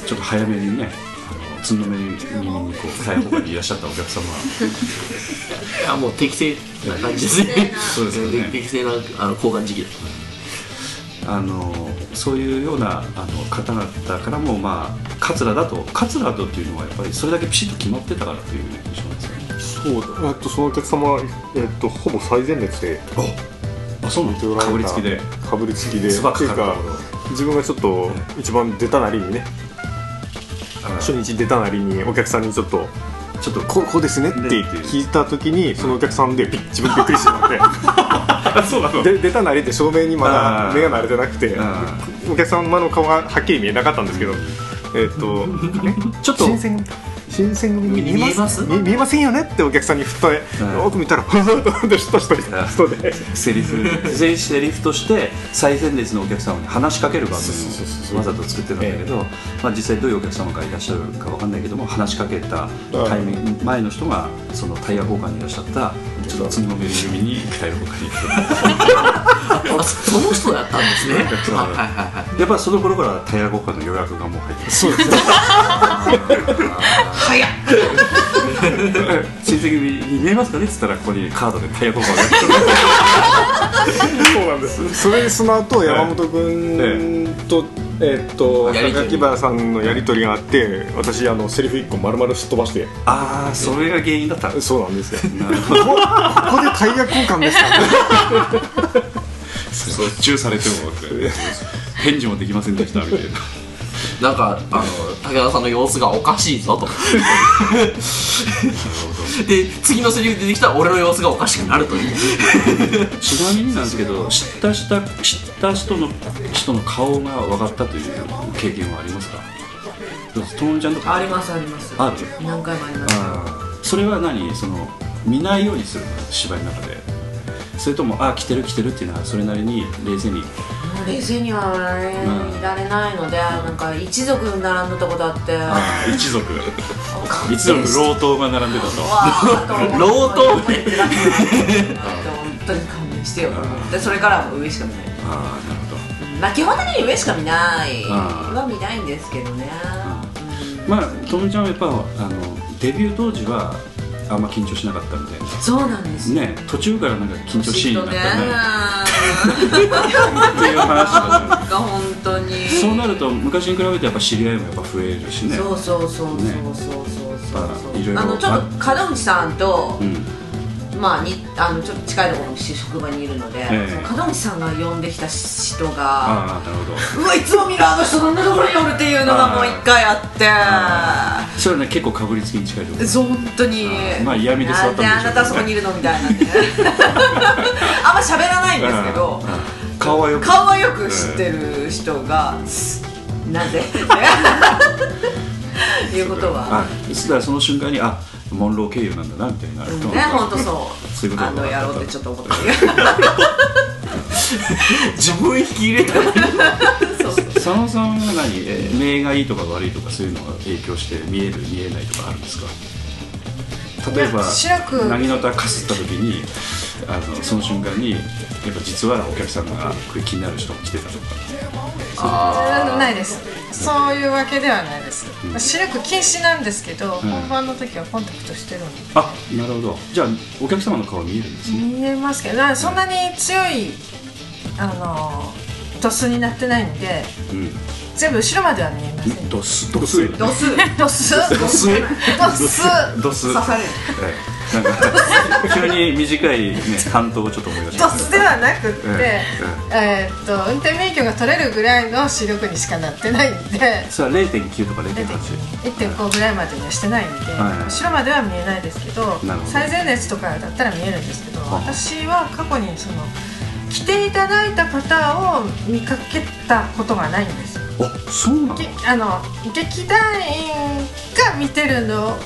ちょっと早めにねつんのめにこうタイヤ交換にいらっしゃったお客様。いやもう適正な感じですね。そうですよね。適正なあの交換時期。だあのそういうようなあの方々からもまあ桂だと桂だとっていうのはやっぱりそれだけピシッと決まってたからという印象なんですよね。そうだえっとそのお客様は、えっと、ほぼ最前列であそうなの？かぶりつきで。かぶりつきで。っていうか自分がちょっと一番出たなりにね初日出たなりにお客さんにちょっとちょっとここうですねって聞いた時にそのお客さんでび 自分でびっくりしてたんで。で出たなりって照明にまだ目が慣れてなくてお客様の顔がはっきり見えなかったんですけどえっと ちょっと新選組見えます？見見えませんよね？ってお客さんに振った奥見たら ふーっとでセリフ。全セリフとして最前列のお客様に話しかける番組をわざと作ってるんだけど、まあ、実際どういうお客様がいらっしゃるかわかんないけども話しかけたタイミング前の人がそのタイヤ交換にいらっしゃったちょっとつんのめり組にタイヤ交換に行ってあその人だったんですね。はいはいはいはい。やっぱその頃からタイヤ交換の予約がもう入ってるそうですね。早っ。親戚に見えますかね？っつったらここにカードでタイヤ交換がそうなんです。それでその後山本君と、えーっと原さんのやり取りがあって私あのセリフ1個丸々すっ飛ばして。ああそれが原因だったそうなんですよ。なるほど。こここでタイヤ交換ですかそう中されても返事もできませんでしたみたいななんかあの武田さんの様子がおかしいぞと。で次のセリフ出てきたら俺の様子がおかしくなるという。ちなみになんですけど知ったした知った人の人の顔が分かったという経験はありますか？ともみちゃんとか。ありますあります。ある？何回もあります。それは何？その見ないようにするの芝居の中でそれともあ来てる来てるっていうのはそれなりに冷静に。冷静にはいられないので、なんか一族並んだとこだって。一族。一族老頭が並んでたと。老頭って本当に勘弁してよ。と思ってそれからは上しか見ない。ああなるほど。まあ基本的に上しか見ない。あは見ないんですけどね。まあともみちゃんはやっぱあのデビュー当時はあんま緊張しなかったみたいな。そうなんですね途中からなんか緊張シーンになったね。ね。っていう話がなんか本当に。そうなると昔に比べてやっぱ知り合いもやっぱ増えるしね。そうそうそうそうそうそうそう。まあいろいろあのちょっと門内さんと、うんまあ、にあのちょっと近いところの職場にいるので、ええ。その門口さんが呼んできた人がうわいつも見るあの人そんなところにおるっていうのがもう一回あって。それはね結構かぶりつきに近いところそう本当に。まあ嫌味で座ったんでしょうあなたそこにいるのみたいなんで あんま喋らないんですけど顔はよく。顔はよく知ってる人が、なぜ？いうことは。あいつだからその瞬間にあモンロー経由なんだなみたいになると、ね本当そう。そういうことあのやろうってちょっと思ってる。自分引き入れた佐野さんは何、えー目がいいとか悪いとかそういうのが影響して見える見えないとかあるんですか？例えばいや白く。なぎのたかすった時にあのその瞬間にやっぱ実はお客さんがこれ気になる人が来てたとか。あないです。そういうわけではないです、うん。視力禁止なんですけど、うん。本番の時はコンタクトしてるんで。あなるほど。じゃあお客様の顔見えるんですね。見えますけどなそんなに強いあの度数になってないんでうん全部後ろまでは見えません。ドスドス。ドス。ドス。度数ドス。刺される。ええなんか急に短いね担当をちょっと思い出した。数ではなくって、ええ。ーっと運転免許が取れるぐらいの視力にしかなってないんで。それは0.9とか0.8 1.5ぐらいまでにはしてないんで、はい。後ろまでは見えないですけど。最前列とかだったら見えるんですけどはあ。私は過去にその来ていただいた方を見かけたことがないんですよあそうなあの劇団員が見てるの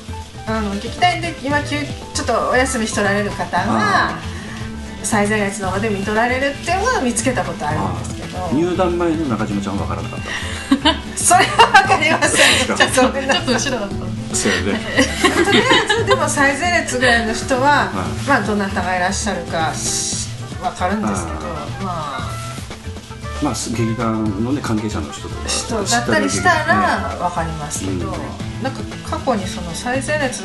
あの劇団員で今休ちょっとお休みしとられる方が最前列の方で見とられるっていうのを見つけたことあるんですけど。入団前の中島ちゃんは分からなかった。それは分かりません。ちょっと後ろだったそれで とりあえずでも最前列ぐらいの人は、はい。まあどなたがいらっしゃるかしわかるんですけどまあまあ劇団のね関係者の人とか人だったりしたらねわかりますけど、うん。なんか過去にその最前列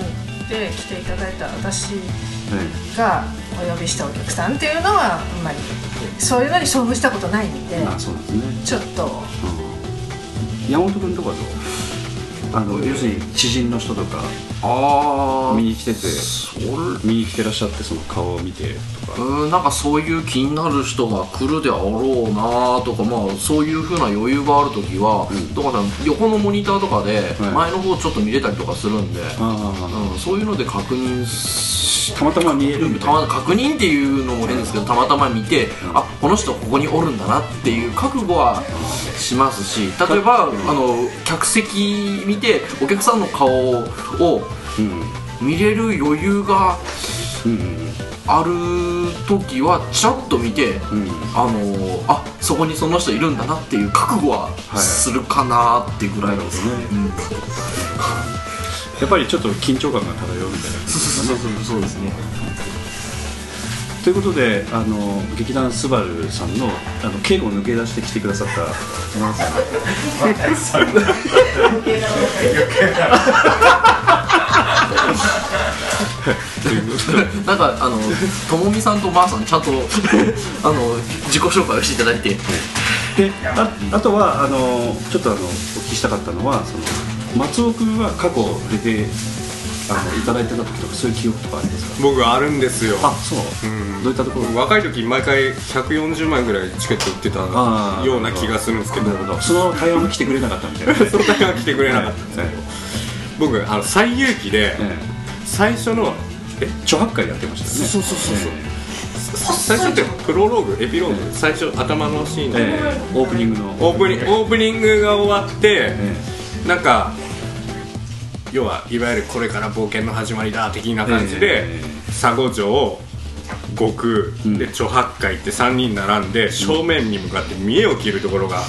で来ていただいた私ねがお呼びしたお客さんっていうのはあんまりそういうのに遭遇したことないんで、まあそうですね。ちょっと。山本君とかどう？あの要するに知人の人とかあ見に来てて見に来てらっしゃってその顔を見てとか。うんなんかそういう気になる人が来るであろうなとかまあそういうふうな余裕がある時は、だから横のモニターとかではい。前の方ちょっと見れたりとかするんで、あうん、そういうので確認したまたま見えるみたいたま確認っていうのも変ですけどたまたま見て、あこの人ここにおるんだなっていう覚悟はしますし例えばあの客席見てお客さんの顔を見れる余裕がある時はちらっと見て、あのあそこにその人いるんだなっていう覚悟はするかなっていうぐらいですね。うんやっぱりちょっと緊張感が漂うみたいなそうそうそうそうですね。ということであの劇団スバルさんのあの稽古を抜け出してきてくださった山田さんなんかあのともみさんとばあさんちゃんとあの自己紹介をしていただいて。でああとはあのちょっとあのお聞きしたかったのはその松尾君は過去出てあのいただいてた時とかそういう記憶とかありますか？僕あるんですよ。あそう、どういったところ？若い時毎回140枚ぐらいチケット売ってたような気がするんですけど。なるほど。その対応も来てくれなかったみたいな その対応が来てくれなかったんですけど。僕あの最遊記で最初のえ著白会やってましたよね。そうそうそうそう。最初ってプロローグエピローグ？最初頭のシーンで、ええ。オープニングの。オープニングオープニングが終わって、なんか要はいわゆるこれから冒険の始まりだ的な感じで、佐護城悟空、で著白海って3人並んで正面に向かって見栄を切るところが、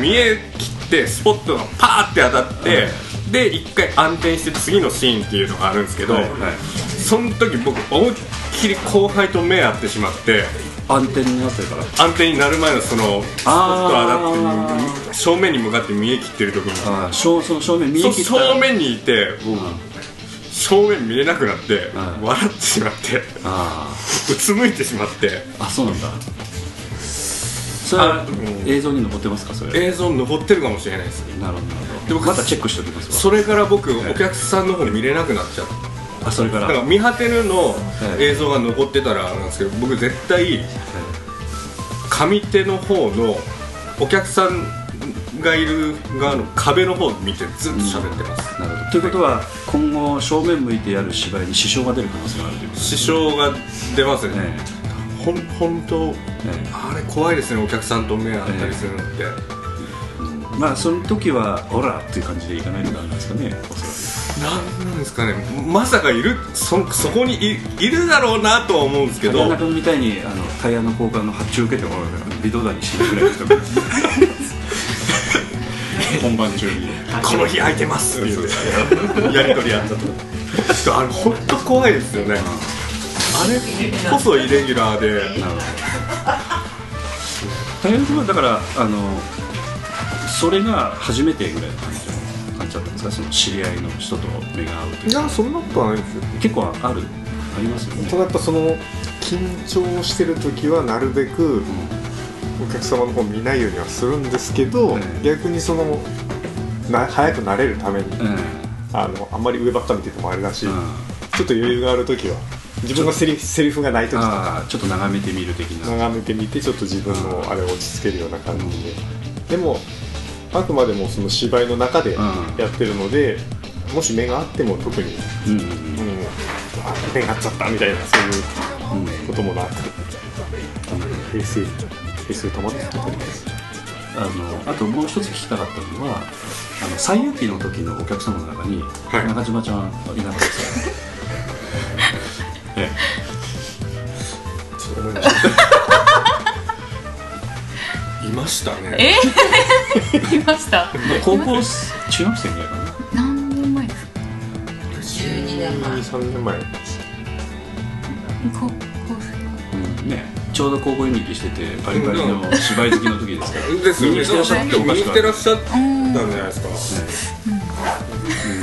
見栄切ってスポットがパーって当たって、で一回暗転して次のシーンっていうのがあるんですけど、その時僕思いっきり後輩と目合ってしまって暗転になってるから。暗転になる前のそのスポット当たって正面に向かって見え切ってる時に正その正面見え切った。正面にいて、正面見れなくなって、笑ってしまってうつむいてしまって。あそうなんだ。それは映像に残ってますかそれ映像残ってるかもしれないです。なるほどなるほど。で僕またチェックしておきますわ。それから僕お客さんの方に見れなくなっちゃっあそれから。だから見果てぬの映像が残ってたらなんですけど僕絶対上手の方のお客さんがいる側の壁の方見てずっと喋ってます、なるほど。ということは今後正面向いてやる芝居に支障が出る可能性があるということ支障が出ますね、えほん本当ええ。あれ怖いですねお客さんと目合ったりするのって、えまあその時はオラっていう感じでいかないとダメなんですかね。おそなんなんですかね。まさかいるそそこにいいるだろうなとは思うんですけど。中君みたいにあのタイヤの交換の発注受けても微動だにしないぐらいの人が本番中に。この日空いてます。って言ってやり取りあったと。ちょっとあれ本当怖いですよね。あれこそイレギュラーで。竹中君はだからあのそれが初めてぐらいの感じの感じだったんですか？その知り合いの人と目が合うといういやそんなことはないですよ。結構あるありますよね。ただやっぱその緊張してる時はなるべくお客様の方見ないようにはするんですけど、逆にそのな早くなれるために、あのあんまり上ばっか見ててもあれだし、ちょっと余裕がある時は自分のセリフセリフがない時とか。ちょっと眺めてみる的な。眺めてみてちょっと自分のあれを落ち着けるような感じで、でもあくまでもその芝居の中でやってるので、もし目があっても特に、うんうん目が合っちゃったみたいなそういうこともなく、平成平成保ってたりです。あのあともう一つ聞きたかったのはあの西遊記の時のお客様の中に、中島ちゃんいなかったですか えちょっと思いましたね。え？いました？え 高校中学生ぐらいかな何年前ですか？12年前23年前。高校うん。ね。ちょうど高校演劇しててバリバリの芝居好きの時ですから。ですよね。見に来てらっしゃってお見にかしく来てらっしゃったんじゃないですか、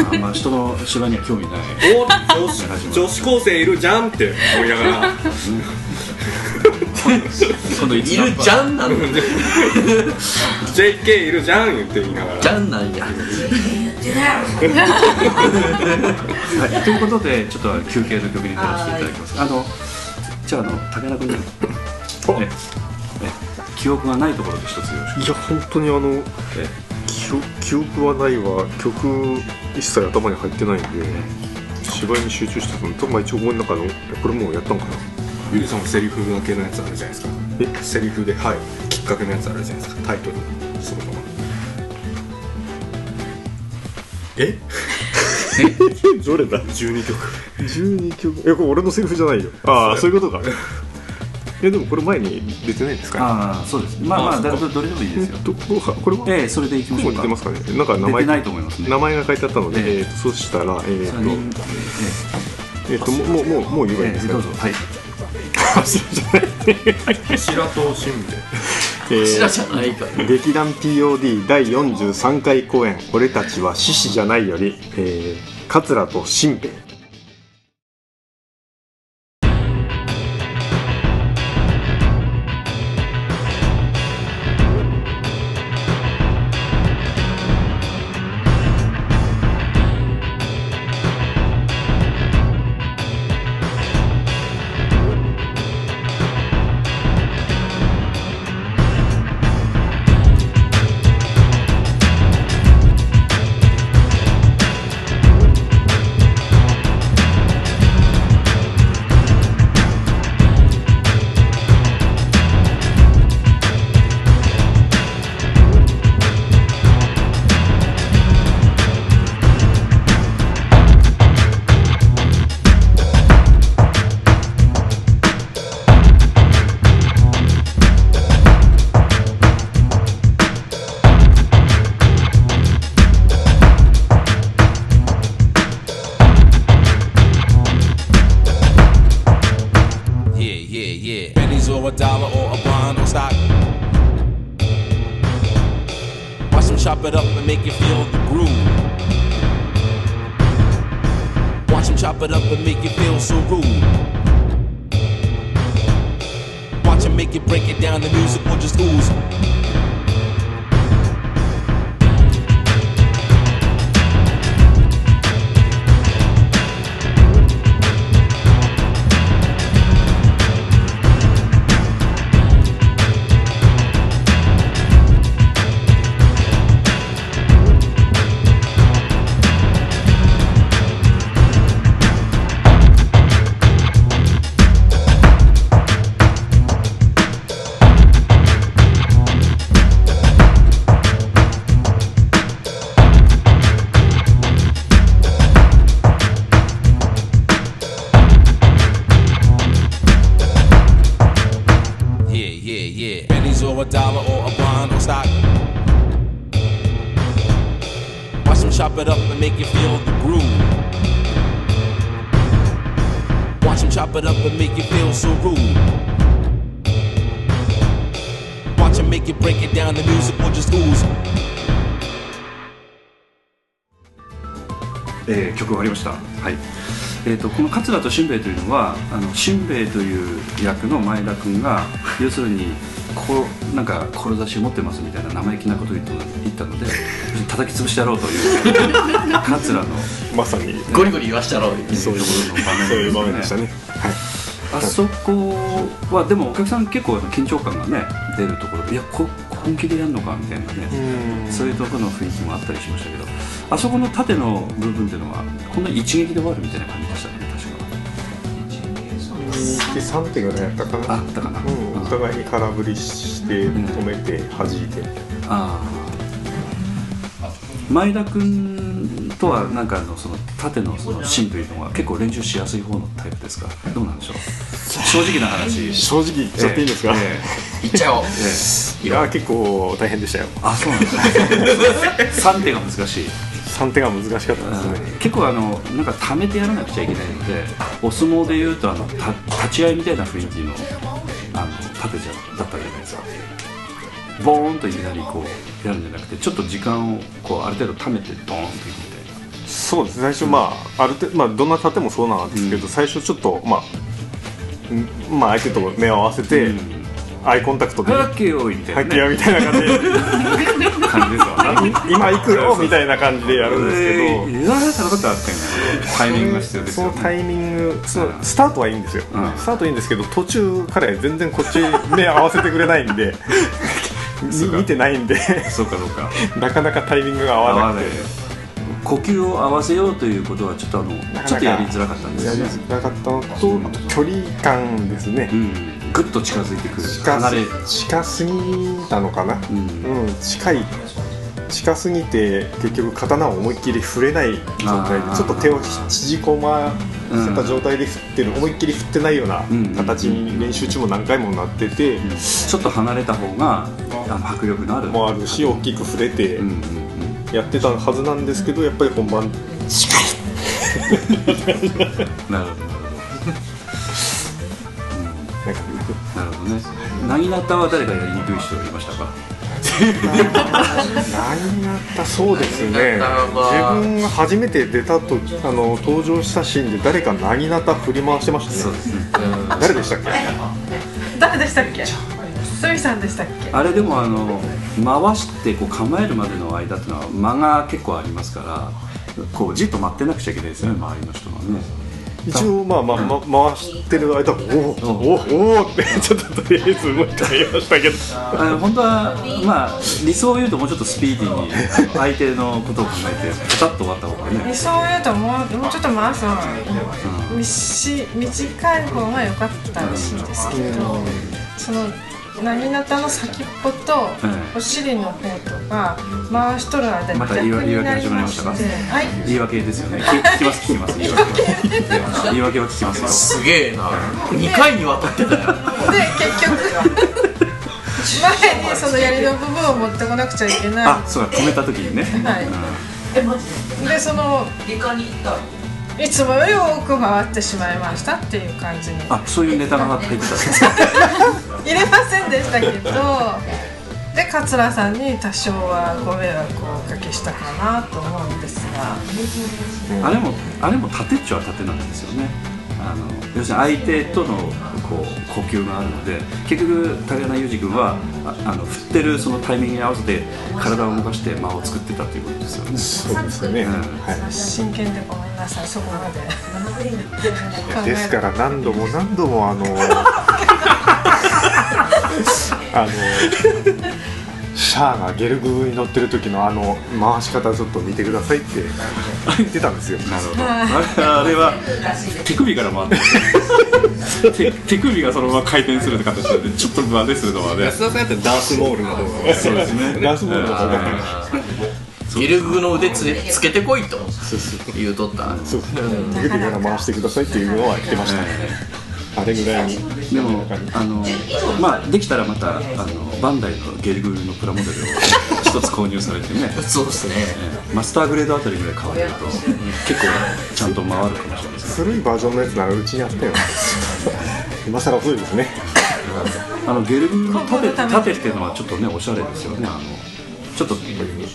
うん。あん。ま人の芝居には興味ない。お女子高生いるじゃんって思いながら今度いるじゃんなの。JK いるじゃん言って言いながら。じゃんなんや。はい、ということでちょっと休憩の曲に入らせていただきます。あのじゃああの武田君に。ええ記憶がないところで一つよろしく。いや本当にあの記憶記憶はないわ曲一切頭に入ってないんで芝居に集中してたのとまあ一応思いの中のこれもうやったのかなゆりさんもセリフだけのやつあるじゃないですか。え？セリフではい。きっかけのやつあるじゃないですか。タイトル。そのまま。え？どれだ？12曲。12曲。えこれ俺のセリフじゃないよ。ああそういうことか。えでもこれ前に出てないんですか？ねああそうです。まあまあそっかどどれでもいいですよ。どこはこれは？ええそれでいきましょうか。出てますかね。なんか名前出てないと思いますね。名前が書いてあったので、えーとそしたらえっ、三人とえっ、ともうもうもうもう言えばいいんですか、どうぞ。はい柱じゃない。柱と新兵柱じゃないから。劇団 POD 第43回公演「俺たちは獅子じゃない」より、えー、桂と新兵しんべヱというのはあのしんべヱという役の前田君が要するにこうなんか志を持ってますみたいな生意気なことを言ったので叩き潰してやろうという桂のまさに。ゴリゴリ言わしてやろうっていう。そういうそういう場面でしたね。あそこはでもお客さん結構緊張感がね出るところでいやこ本気でやるのかみたいなねそういうところの雰囲気もあったりしましたけどあそこの縦の部分っていうのはこんな一撃で終わるみたいな感じでしたね確かで3手ぐらいやったかな。あったかな、うん、お互いに空振りして止めて弾いてみたいな。ああ前田君とはなんかあのその縦のその芯というのは結構練習しやすい方のタイプですか？どうなんでしょう？正直な話。正直言っちゃって。いいんですか、ええ。言っちゃおう。いや結構大変でしたよ。あそうなんですね。3手が難しい3手が難しかったですね。結構あのなんか溜めてやらなくちゃいけないのでお相撲でいうとあのた立ち合いみたいな雰囲気のあの縦じゃだったじゃないですか。ボーンといきなりこうやるんじゃなくてちょっと時間をこうある程度溜めてドーンといくみたいな。そうです最初まあある程度まあどんな盾もそうなんですけど、最初ちょっとまあんまあ相手と目を合わせて、アイコンタクトで。はっけよいみたいな、はっけよみたいな感じです今行くよみたいな感じでやるんですけど、タイミングが必要ですよ、ね、そのタイミング。そのスタートはいいんですよ、スタートはいいんですけど途中彼全然こっち目合わせてくれないんで。み見てないんで。そうかそうか。なかなかタイミングが合わなくて。呼吸を合わせようということはちょっとあのちょっとやりづらかったんですよね。やりづらかったのと距離感ですね、うん、ぐっと近づいてくる。近離れ。近すぎたのかな、うん。近い近すぎて結局刀を思いっきり振れない状態でちょっと手を縮こませた状態で振ってる、思いっきり振ってないような形に練習中も何回もなってて、ちょっと離れた方が迫力のある。もあるし大きく振れてやってたはずなんですけどやっぱり本番近い。なるほどなるほどね。なぎなたは誰かやりにくい人いましたか？何やったそうですね自分が初めて出たとあの登場したシーンで誰かなぎなた振り回してましたね。誰でしたっけ？誰でしたっけ？スミさんでしたっけ？あれでもあの回してこう構えるまでの間っていうのは間が結構ありますからこうじっと待ってなくちゃいけないですよね周りの人がね一応まあまあ、ま、回してる間おおおおおってちょっととりあえずもう一回言いましたけど。あの本当はまあ理想を言うともうちょっとスピーディーに相手のことを考えてパタッと終わった方がね理想を言うともうもうちょっと回すのみし短い方が良かったらしいですけど、そのなぎなたの先っぽとお尻の方とか回しとる間にまた逆言い訳になり始まりまして、はい、言い訳ですよね。聞聞きます聞きます。言い訳。言い訳は聞きますよ。すげえな。2回にわたってたよ。で結局前にその槍の部分を持ってこなくちゃいけない。あそうだ止めた時にね、はい、でその？いつもより多く回ってしまいましたっていう感じに。あそういうネタが入ってたんです入れませんでしたけど。で桂さんに多少はご迷惑をおかけしたかなと思うんですが。あれもあれも縦っちょは縦なんですよねあの要するに相手とのこう呼吸があるので結局竹穴裕二君はああの振ってるそのタイミングに合わせて体を動かして間を作ってたということですよね。そうですよね、はい。真剣でごめんなさいそこまで。ですから何度も何度もあの あのシャアがゲルグに乗ってる時のあの回し方ちょっと見てくださいって言ってたんですよ。なるほどあれは手首から回って手手首がそのまま回転する形でちょっと真似するのはね。安田さんやったらダースモールの方がそうですねダースモールの方が。ゲルグの腕つつけてこいと。言うとった。そう。手首から回してくださいっていうのは言ってましたあれぐらいに。でもあのまあできたらまたあのバンダイのゲルグルのプラモデルを一つ購入されてね。そうですね。ええ。マスターグレードあたりぐらい買われると結構ちゃんと回るかもしれないです古いバージョンのやつならうちにあったよ。今更古いですね。あのゲルグの盾盾っていうのはちょっとねおしゃれですよね。あのちょっと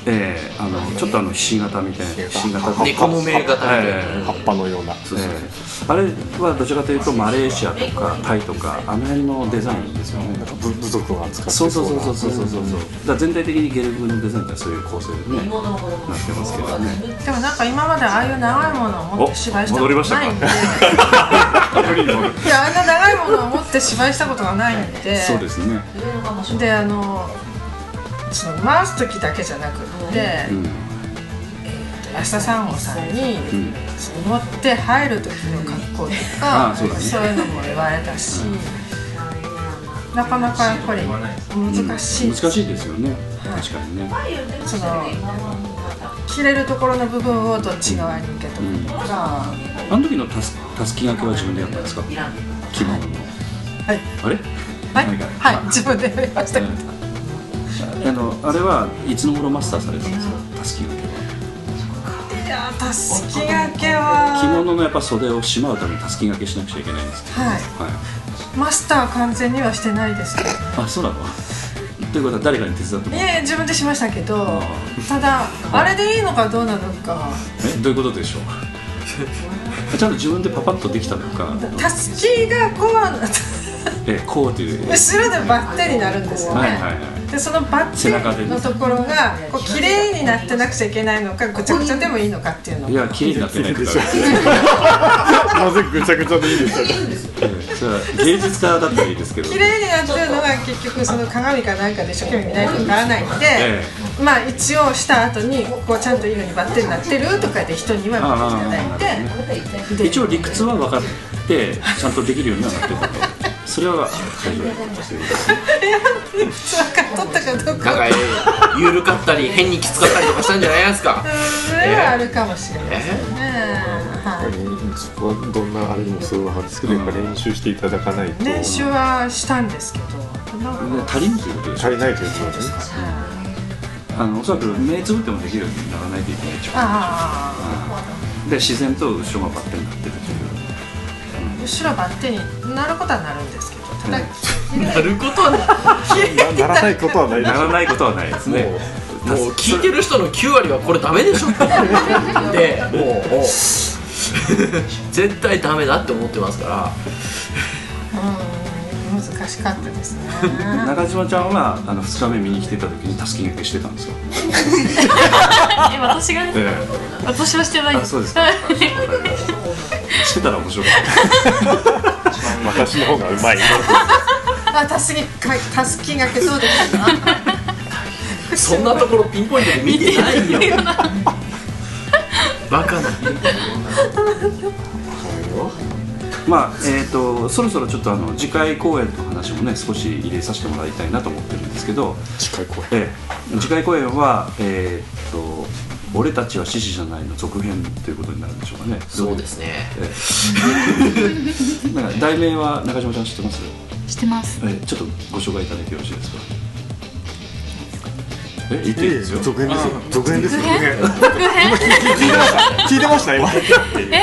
ええあのちょっとあのひし形みたいなひし形猫もめ型みたいな。ええ葉っぱのような。そうそうそう。あれはどちらかというとマレーシアとかタイとかあの辺のデザインですよね。部部族が使ってそうそうそうそうなそうそうそう。だから全体的にゲルグのデザインってそういう構成でねなってますけどね。でもなんか今までああいう長いものを持って芝居したことないんで。いやあんな長いものを持って芝居したことがないんで。そうですね。であのその回す時だけじゃなくって、うん。安田三郷さんに、ん。その乗って入る時の格好とかあそういうのも言われたし、なかなかやっぱり難しい、難しいですよね。確かにね。その切れるところの部分をどっち側に受けとくとか、あの時のたすたすき掛けは自分でやったんですか？着物の。はい。あれ？はい。はい。自分でやりましたけど、あのあれはいつの頃マスターされたんですか？たすき掛けは。いやーたすき掛けは着物のやっぱ袖をしまうためにたすき掛けしなくちゃいけないんですけど。はい。はい。マスター完全にはしてないです。けどあそうなの？ということは誰かに手伝ってもいらう？え自分でしましたけどただあれでいいのかどうなのか。えどういうことでしょう？ちゃんと自分でパパッとできたのか？たすきがこうなえこうという。後ろでバッテンになるんですよね、はいはいはいでそのバッテンのところがこう綺麗になってなくちゃいけないのかぐちゃぐちゃでもいいのかっていうの。いや綺麗になってないからなぜぐちゃぐちゃでいいですか芸術家だったらいいですけど。綺麗になってるのが結局その鏡かなんかで一生懸命見ないとわからないんで、えまあ一応した後にこうちゃんといいのにバッテンになってるとかで人には見ていただいて。一応理屈は分かってちゃんとできるようにはなってたとそれは大丈夫です理屈分かっとったかどうか。なんか緩かったり変にきつかったりとかしたんじゃないですか。それはあるかもしれないですね、はそこはどんなあれでもそうなんですけどやっぱ練習していただか？ないとい、練習はしたんですけど足りんということで足りないということですか？あのおそらく目つぶってもできるようにならないといけないで自然と後ろがバッテンになってるというあ後ろバッテンになることはなるんですけどただ、なることはなならないことはないならないことはないですね。もう聞いてる人の9割はこれダメでしょ。でもう。もう。絶対ダメだって思ってますから。うん難しかったですね。中島ちゃんはあの2日目見に来てた時にたすき掛けしてたんですよ。え私がえ私はしてないあそうですしてたら面白かった。私の方がうまい。あたすきかたすきがけそうでしたか？そんなところピンポイントで見てないよ。バカな。まあえー、とそろそろちょっとあの次回公演の話もね少し入れさせてもらいたいなと思ってるんですけど。次回公演。ええ。次回公演はえっ、と「俺たちは獅子じゃない」の続編ということになるんでしょうかね。そうですね。ええ。なんか題名は中島ちゃん知ってます？知ってます。えちょっとご紹介いただいてよろしいですか？え言っていいですよ。続編ですよ。続編ですよ。続編？続編？聞いてました？今。え？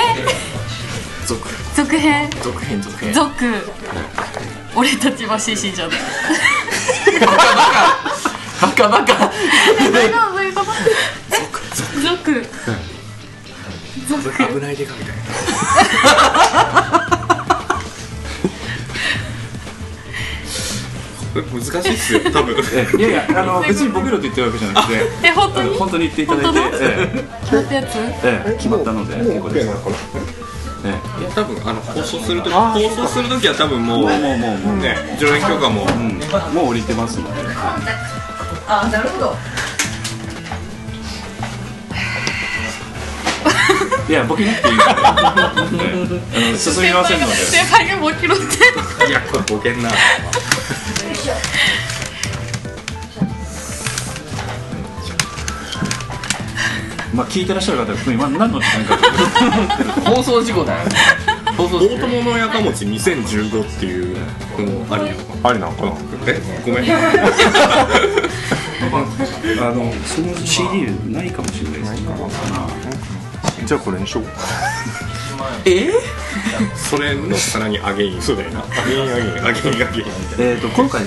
続続編？続編続編。続。俺たちは獅子じゃない。バカバカえどういうことどういうこと？続続危ないデカみたいな難しいっすよ多分。えいやいやあの 別にボケろと言ってるわけじゃなくて。え本当に？本当に言っていただいて。決まったやつ？えええ決まったので結構です。なのかなえいや多分あの放送するとき放送するときは多分もうもうもうもうもう。ね上演許可も、えうん。もう降りてますので。あなるほどいやボケなくていいのでええあの進みませんので。先輩がもう拾って。いやこれボケんな。まあ聞いてらっしゃる方は今何の時間か放送事故だよ。放送大友のやかもち2015っていうのもありよ。ありなのかなえごめんあのその CD ないかもしれないですねじゃあこれにしよう。え？それのさらにアゲイン。そうだよな。アゲインアゲインアゲインアゲイン。みたいなえー、と今回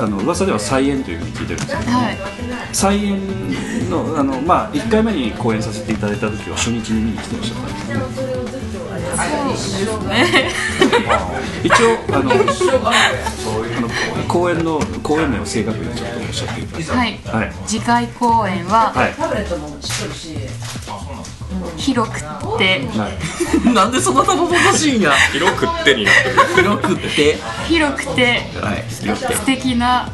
あの噂では再演というふうに聞いてるんですけど、はい。再演のあの、まあ、1回目に公演させていただいた時は初日に見に来てらっしたねそうですね。一応あのあの公演の公演名を正確にちょっとおっしゃってください。はい。はい。次回公演ははい広くって。なんでそんなたどたどしいんや広くってになってる。広くって。広くて。はい。広くて。素敵な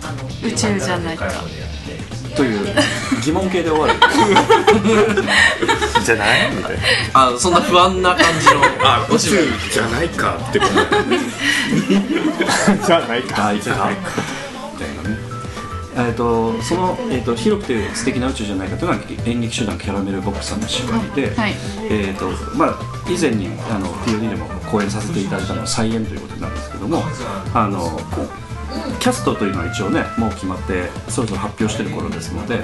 宇宙じゃない。かという疑問形で終わる。じゃない？みたいな。あそんな不安な感じの。あ宇宙じゃないかってこと。じゃないか。あいつか。みたいなねえー、とその、えー、と広くて素敵な宇宙じゃないかというのは演劇集団キャラメルボックスさんの芝居で、はい。えーとまあ、以前にあの POD でも公演させていただいたのは再演ということなんですけどもあのキャストというのは一応ねもう決まってそろそろ発表してる頃ですので、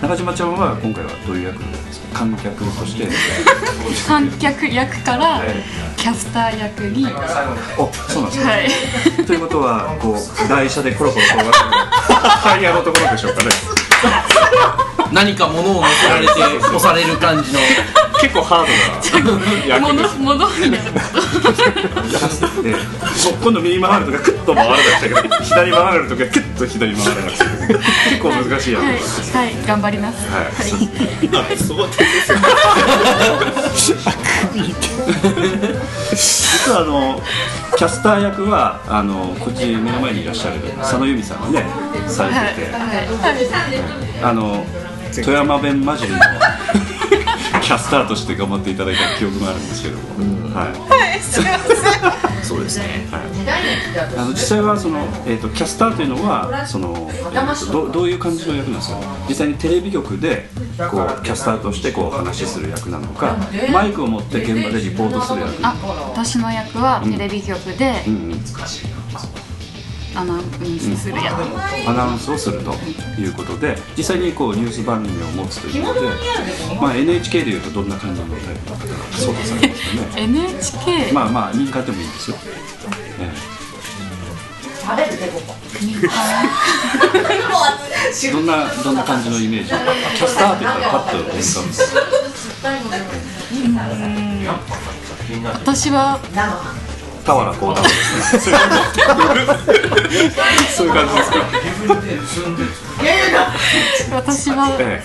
中島ちゃんは今回はどういう役ですか？観客として。観客役からキャスター役に。おそうなんですね、はい。ということはこう台車でコロコロ転がしてる。タイヤのところでしょうかね 何か物を乗せられて押される感じの。結構ハードな役物です物になる。で今度右回るとかクッと回らなくちゃいけない左回るとかクッと左回らなくちゃいけない結構難しい役はい、ですはい、頑張ります。はい。あそうですよ。実はあのキャスター役はあのこっち目の前にいらっしゃる佐野由美さんがねされてて、あの富山弁混じりのキャスターとして頑張っていただいた記憶があるんですけども、はい。はい。すみませんそうですね、はい、あの実際はその、えー、とキャスターというのはその、えーとどどういう感じの役なんですか？実際にテレビ局でこうキャスターとしてこう話しする役なのかマイクを持って現場でリポートする役。あ私の役はテレビ局でうんうんアナウンスする役アナウンスをするということで実際にこうニュース番組を持つということで、まあ、NHK でいうとどんな感じのタイプの方が想像されますかね NHK まあまあ民間でもいいんですよ、ええ。どんなどんな感じのイメージ？キャスターって言ったらパッと思い浮かぶ。ん。です私は田原幸太郎ですねそういう感じですか。私はえ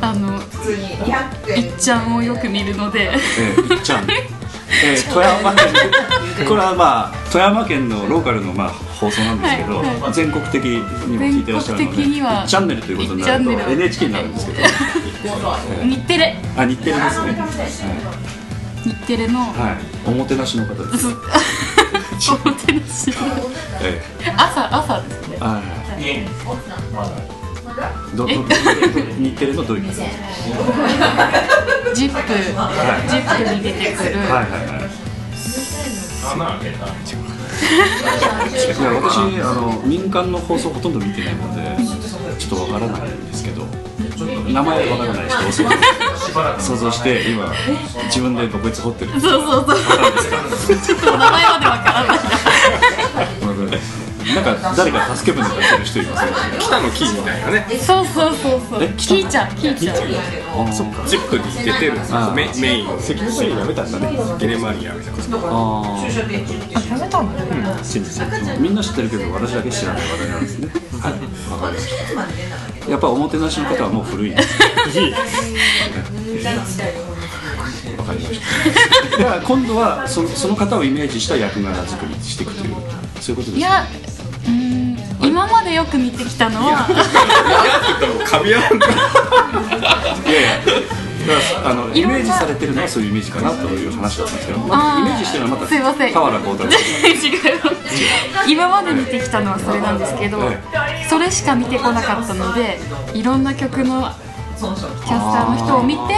あのいっちゃんをよく見るので。えええいっちゃん。えー、富山。県これはまあ富山県のローカルのまあ放送なんですけど、はいは全国的にも聞いてらっしゃるので全国的にはチャンネルということになると NHK になるんですけど。日テレ。あ日テレですね日テレのはい、はい、おもてなしの方です、おもてなしえ朝朝ですね。えはい。どどどど日テレのどういうことですジップジップに出てくる。かはいはい。はい。いや私あの民間の放送ほとんど見てないのでちょっとわからないんですけど名前わからない人を想像想像して今自分でこいつ掘ってる。そうそうそう。ちょっと名前までわからないなんか誰か助け舟出してる人いますね。北のキーみたいなね。そうそうそうそう。えキーちゃんキーちゃん。あそっか。ジップに出てる。あメメイン。関根さんやめたんだね。ゲネマリアみたいな。あやめたんだね。信じみんな知ってるけど私だけ知らない話題なんですねはい。わかりましたやっぱおもてなしの方はもう古いわかりましただから今度はそのその方をイメージした役柄作りしていくというそういうことですね。いやうーん今までよく見てきたのは。いや あのイメージされてるのはそういうイメージかなという話だったんですけど、まあ、イメージしてるのはまたすいません田原幸太郎今まで見てきたのはそれなんですけどはいそれしか見てこなかったのでいろんな曲のキャスターの人を見て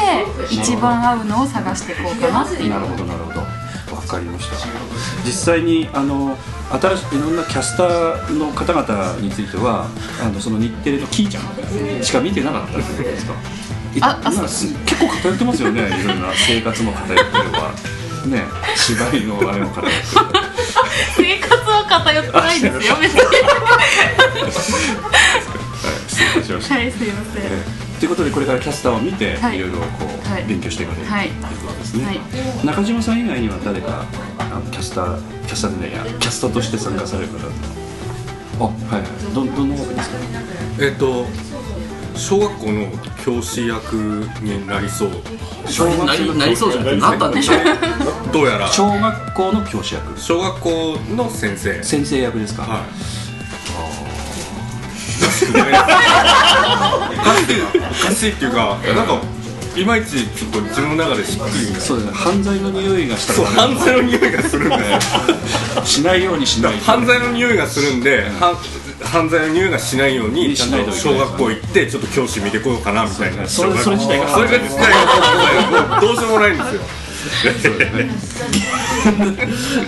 一番合うのを探していこうかなっていう。なるほどなるほど。わかりました。実際にあの新しいいろんなキャスターの方々についてはあのその日テレのキーちゃんしか見てなかったってことですか？いああ結構偏ってますよね いろんな生活も偏ってればね芝居のあれも偏ってる生活は偏ってないですよ別に。はい失礼しました。はいすいません。ということでこれからキャスターを見て、はい。い、ろいろこう、はい。勉強していかれる、はいということですね、はい。中島さん以外には誰かあのキャスターキャスターでねキャストとして参加される方あはいはい。どどんな方ですか？えっ、と小学校の教師役になりそう。小学校のなりなりそうじゃなくてなったんでしょどうやら。小学校の教師役。小学校の先生。先生役ですか、はい。おかしい。おかしいっていうかなんかいまいちちょっと自分の中でしっくり。そうですね。犯罪の匂いがした。そう犯罪の匂いがするんでしないようにしないと。犯罪の匂いがするんで、は犯罪の匂いがしないようにちゃんと小学校行ってちょっと教師見てこようかなみたいな。それそれ自体が。それが自体がどうしようもないんですよ。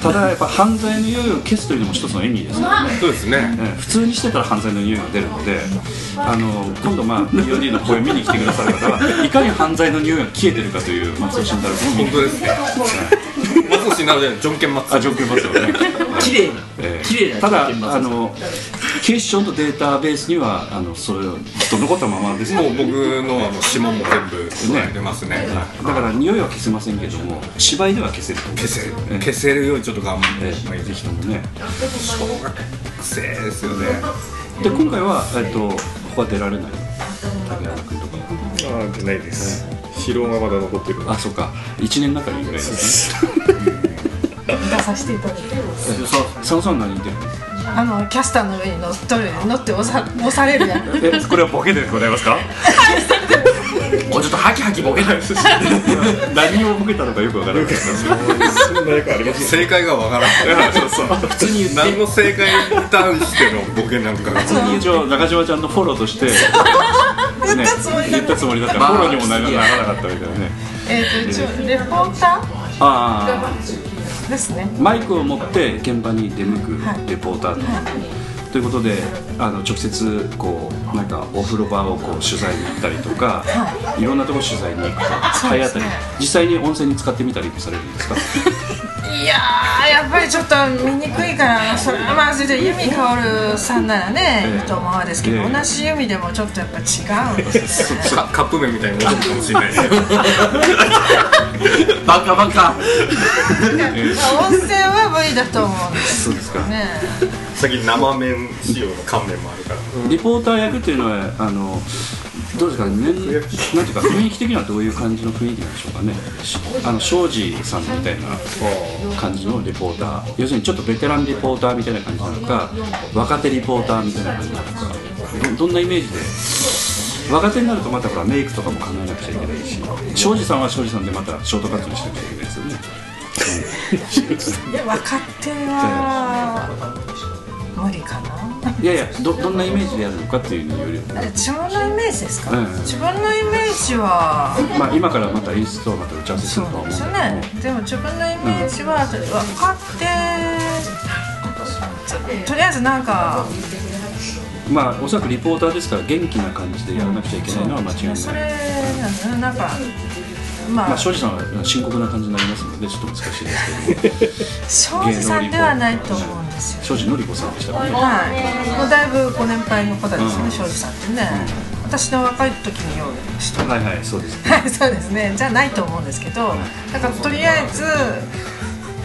ただやっぱ犯罪の匂いを消すというのも一つの演技ですよね。そうですね。ええ。普通にしてたら犯罪の匂いが出るのであの今度まあ POD の公演見に来てくださる方はいかに犯罪の匂いが消えてるかという松尾慎太郎君を見に。本当ですね松尾慎太郎じゃないジョンケンマッツあ、ジョンケンマスよね。綺麗なええ。綺麗なただあの警視庁のデータベースにはあのそれをずっと残ったままですもう僕のあの指紋も全部加えてますね。だから匂いは消せませんけども芝居では消せると。思う消せるええ。消せるようにちょっと頑張ってええ。ぜひともね。小学生ですよね。で今回は、えっと、ここは出られない？竹原君とかあ出ないです。疲労がまだ残ってる。あそうか。1年がかりぐらいですね 出させていただいて佐野さん何言ってるのあのキャスターの上に乗っ取る乗って押さ押されるやん。えこれはボケでございますか？もうちょっとハキハキボケない何をボケたのかよくわからないですそんな役あります正解がわからないそうそう。普通に何の正解に対してのボケなんかが。普通に一応中島ちゃんのフォローとして、ね、言ったつもりだ言ったつもりだったらまあフォローにもならなかったみたいなね。えっと一応レポータあーですね。あマイクを持って現場に出向くはい。レポーターと,、ということであの直接こうなんかお風呂場をこう取材に行ったりとか、い、ろんなところ取材に行くと体当たり実際に温泉に使ってみたりもされるんですか？いやーやっぱりちょっと見にくいからそれはまあそれで由美かおるさんならね、ええ。いいと思うんですけど、ええ。同じ由美でもちょっとやっぱ違うんですよ。ねカカップ麺みたいに戻るかもしれない。バカバカ。温泉は無理だと思うんですそうですか。ね最近生麺仕様の乾麺もあるから。リポーター役っていうのはあのどうですかね、なんていうか雰囲気的にはどういう感じの雰囲気なんでしょうかね。しあの庄司さんみたいな感じのリポーター。要するにちょっとベテランリポーターみたいな感じなのか若手リポーターみたいな感じなのか。どどんなイメージで？若手になるとまたほらメイクとかも考えなくちゃいけないし。庄司さんは庄司さんでまたショートカットにしなくちゃいけないですよね。で若手は無理かな。いやいやどどんなイメージでやるのかっていうのよりえ自分のイメージですか、うん。自分のイメージはまあ今からまた演出とまた打ち合わせすそるとは思うんうですね。でも自分のイメージは分かってととりあえずなんかまあおそらくリポーターですから元気な感じでやらなくちゃいけないのは間違いない、それなんかまあ、まあ庄司さんは深刻な感じになりますのでちょっと難しいですけど。も庄司さんではないと思う庄司のり子さんでしたはい、もうだいぶご年配の方ですね、うん庄司さんってね、私の若い時による人はいはいそうですね。はいそうですね。じゃないと思うんですけどだからとりあえず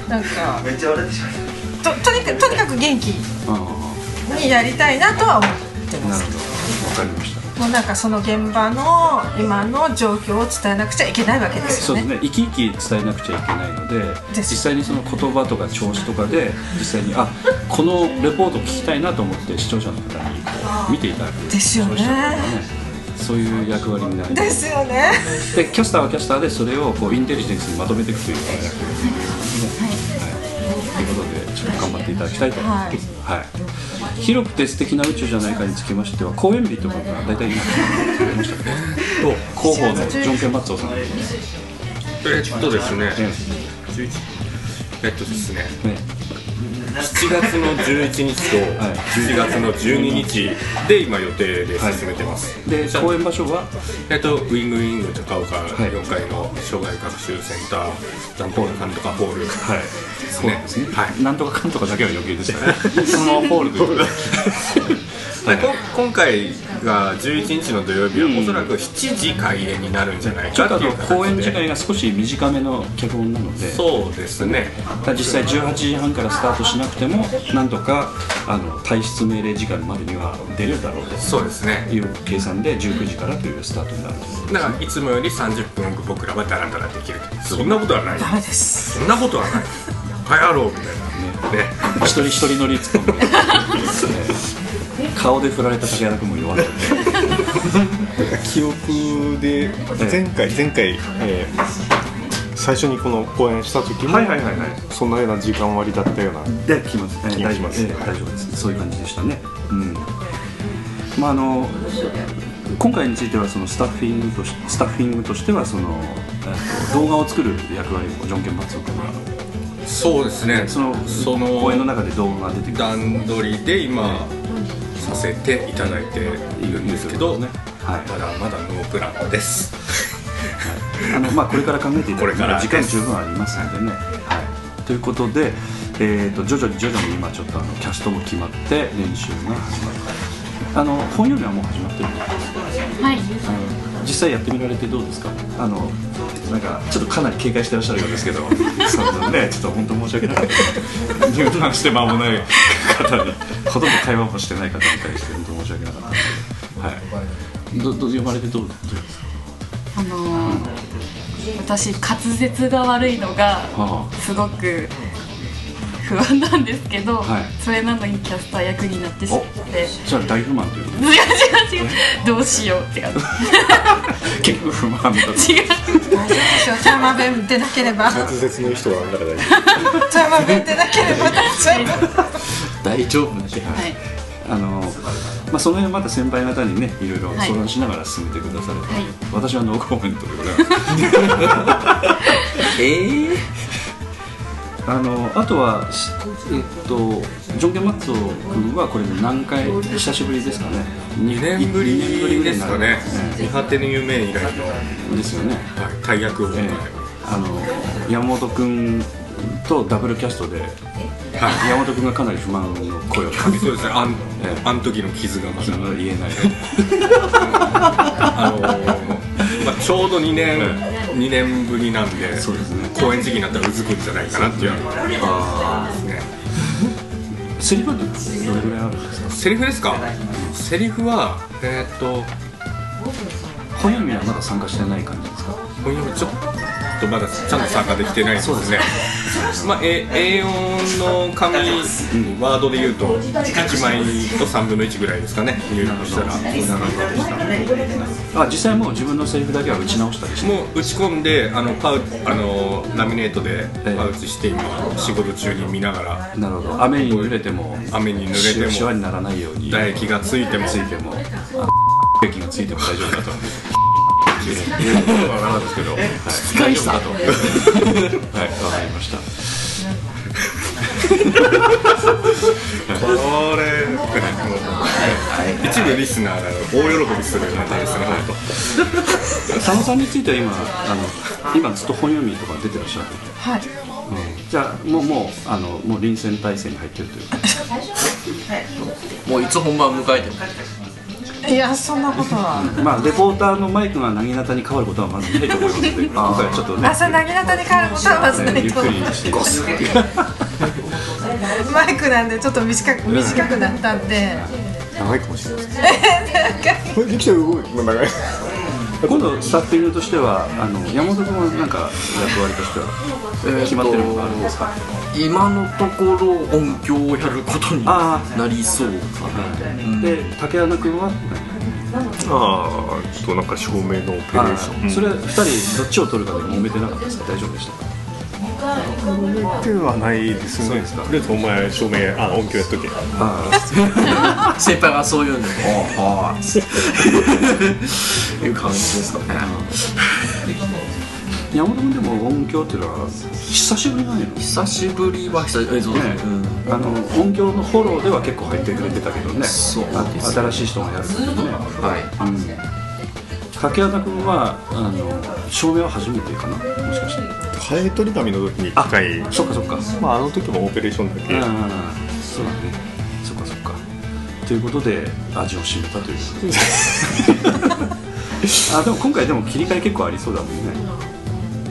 なんかめっちゃ笑ってしまととにかくとにかく元気にやりたいなとは思ってますなるほど。わかりましたもうなんかその現場の今の状況を伝えなくちゃいけないわけですよね。そうですね。生き生き伝えなくちゃいけないので実際にその言葉とか調子とかで実際にあこのレポート聞きたいなと思って視聴者の方にこう見ていただくですよ。ね。そういう役割になります。ですよね。でキャスターはキャスターでそれをこうインテリジェンスにまとめていくという役割ですね。はい、ということでちょっと頑張っていただきたいと思います。はい広くて素敵な宇宙じゃないかにつきましては公演日とかが大体今決めましたけど。広報のジョン・ケン・マッツォさん。えっとですね。え11えっとですね7月の11日と7月の12日で今予定で進めてます、で公演場所は？えっと、ウィングウィング高岡4階の障害学習センターなんとかかんとかホール。はい。ですね。はい。なんとかかんとかだけは余計でしたね。そのホールという ことででこ今回が11日の土曜日はおそらく7時開演になるんじゃないちょっとあのかっていう形公演時で間が少し短めの脚本なので。そうですね。実際18時半からスタートしなくてもなんとかあの退出命令時間までには出れるだろうと。そうですね。いう計算で19時からというスタートになるだからいつもより30分僕らはダラダラできるそんなことはない。ダメです。そんなことはない。バカ野郎みたいな。ね。一人一人乗り突っ込んで 顔で振られた竹原君も弱って 記憶で前回前回、えー最初にこの公演した時も、はいはいはいはい。そんなような時間割だったようなできます、えー気がします。大丈夫えー大丈夫です。そういう感じでしたね。うん。まああの今回についてはそのスタッフィングとしスタッフィングとしてはその、えーと動画を作る役割をジョンケン・バッツォ君が。そうですね。そのその公演の中で動画が出てくる。段取りで今させていただいているんですけど、まだまだノープランです。あのまあ、これから考えていただくこれから時間十分ありますのでね。はい、ということで、えー、と徐々に徐々に今ちょっとあのキャストも決まって練習が始まる。あの本読みはもう始まってるんですはい。実際やってみられてどうですか？あのなんかちょっとかなり警戒してらっしゃるようですけどそのねちょっと本当申し訳ない入団して間もない方にほとんど会話もしてない方に対して本当申し訳なかったですけど、はい、どど読まれてどうどうですか？あのー私滑舌が悪いのがはすごく不安なんですけど、はい。それなのにキャスター役になってしまって。じゃあ大不満ということ？違う違う違う。どうしようって感じ。結局不満だと。違う。大丈夫でしょう。ターマ弁でなければ。滑舌の人がなんだか大丈ターマ弁でなければ大丈夫 大丈夫で。すはい。あのまあ、その辺また先輩方にねいろいろ相談しながら進めてくださると、はい。私はノーコメントでございます。ええあのあとはしえっとジョンケン・マッツォ君はこれで何回久しぶりですかね。2年ぶり二年ぶりぐらいになる。ですかね見果てぬ夢以来の、ですよね。はい、大役を、ええ。あの山本君とダブルキャストで、山本君がかなり不満の声を。かけてそうですね。あん,、あん時の傷がまだ言えない。あのーまあ、ちょうど2年、二年ぶりなんでそうですね。公演時期になったらうずくんじゃないかなっていうあですね。セリフはどれぐらいあるんですか？セリフですか？セリフはえーっと本読みはまだ参加してない感じですか？本読みちょっとまだちゃんと参加できてないですね。まあ、A- A4 の紙、ワードで言うと1枚と3分の1ぐらいですかね。入力したら。あ実際もう自分のセリフだけは打ち直したりして？もう打ち込んであのパウあのラミネートでパウチして今仕事中に見ながら。なるほど。雨に濡れても雨に濡れてもシワにならないように。唾液がついても。ついても。あ液がついても大丈夫だと。言うことはなんですけど、はい、大丈夫だと。はい。わかりました。これ、一部リスナーが大喜びするネタですね、本佐野さんについ。ては今あの今ずっと本読みとか出てらっしゃる、はい。うん、じゃあもうもうあのもう臨戦態勢に入ってるとい。うかもうい。つ本番迎えてもいやそんなことは。まあレポーターのマイクがなぎなたに変わることはまずないと思いますので今回はちょっとね。朝なぎなたに変わることはまずないゆっくと。思うりしてマイクなんでちょっと短く短くなったんで。長いかもしれないです これできたら動いて長い今度スタッフィングとしてはあの山本君はなんか役割としては決まってるのがあるんですか、今のところ音響をやることになりそうかなで竹穴君は？ああとなんか照明のオペレーション。あそれ2人どっちを取るかで揉めてなかったですか？大丈夫でしたか？ではないですね。とりあえずお前照明あ音響やっとけ先輩がそう言うん。でおはいう感じですかね山本君でも音響っていうのは久しぶりなん。やろ久しぶりは久しぶりそうですねあの音響のフォローでは結構入ってくれてたけどねそう新しい人がやるからねはいうん。竹穴君はあの照明は初めてかな？もしかして。ハエ取り紙の時に1回。そっかそっか。まあ、あの時もオペレーションだけ、うんそうだね。そっかそっか。ということで味を占めたという。ことであでも今回でも切り替え結構ありそうだもんね。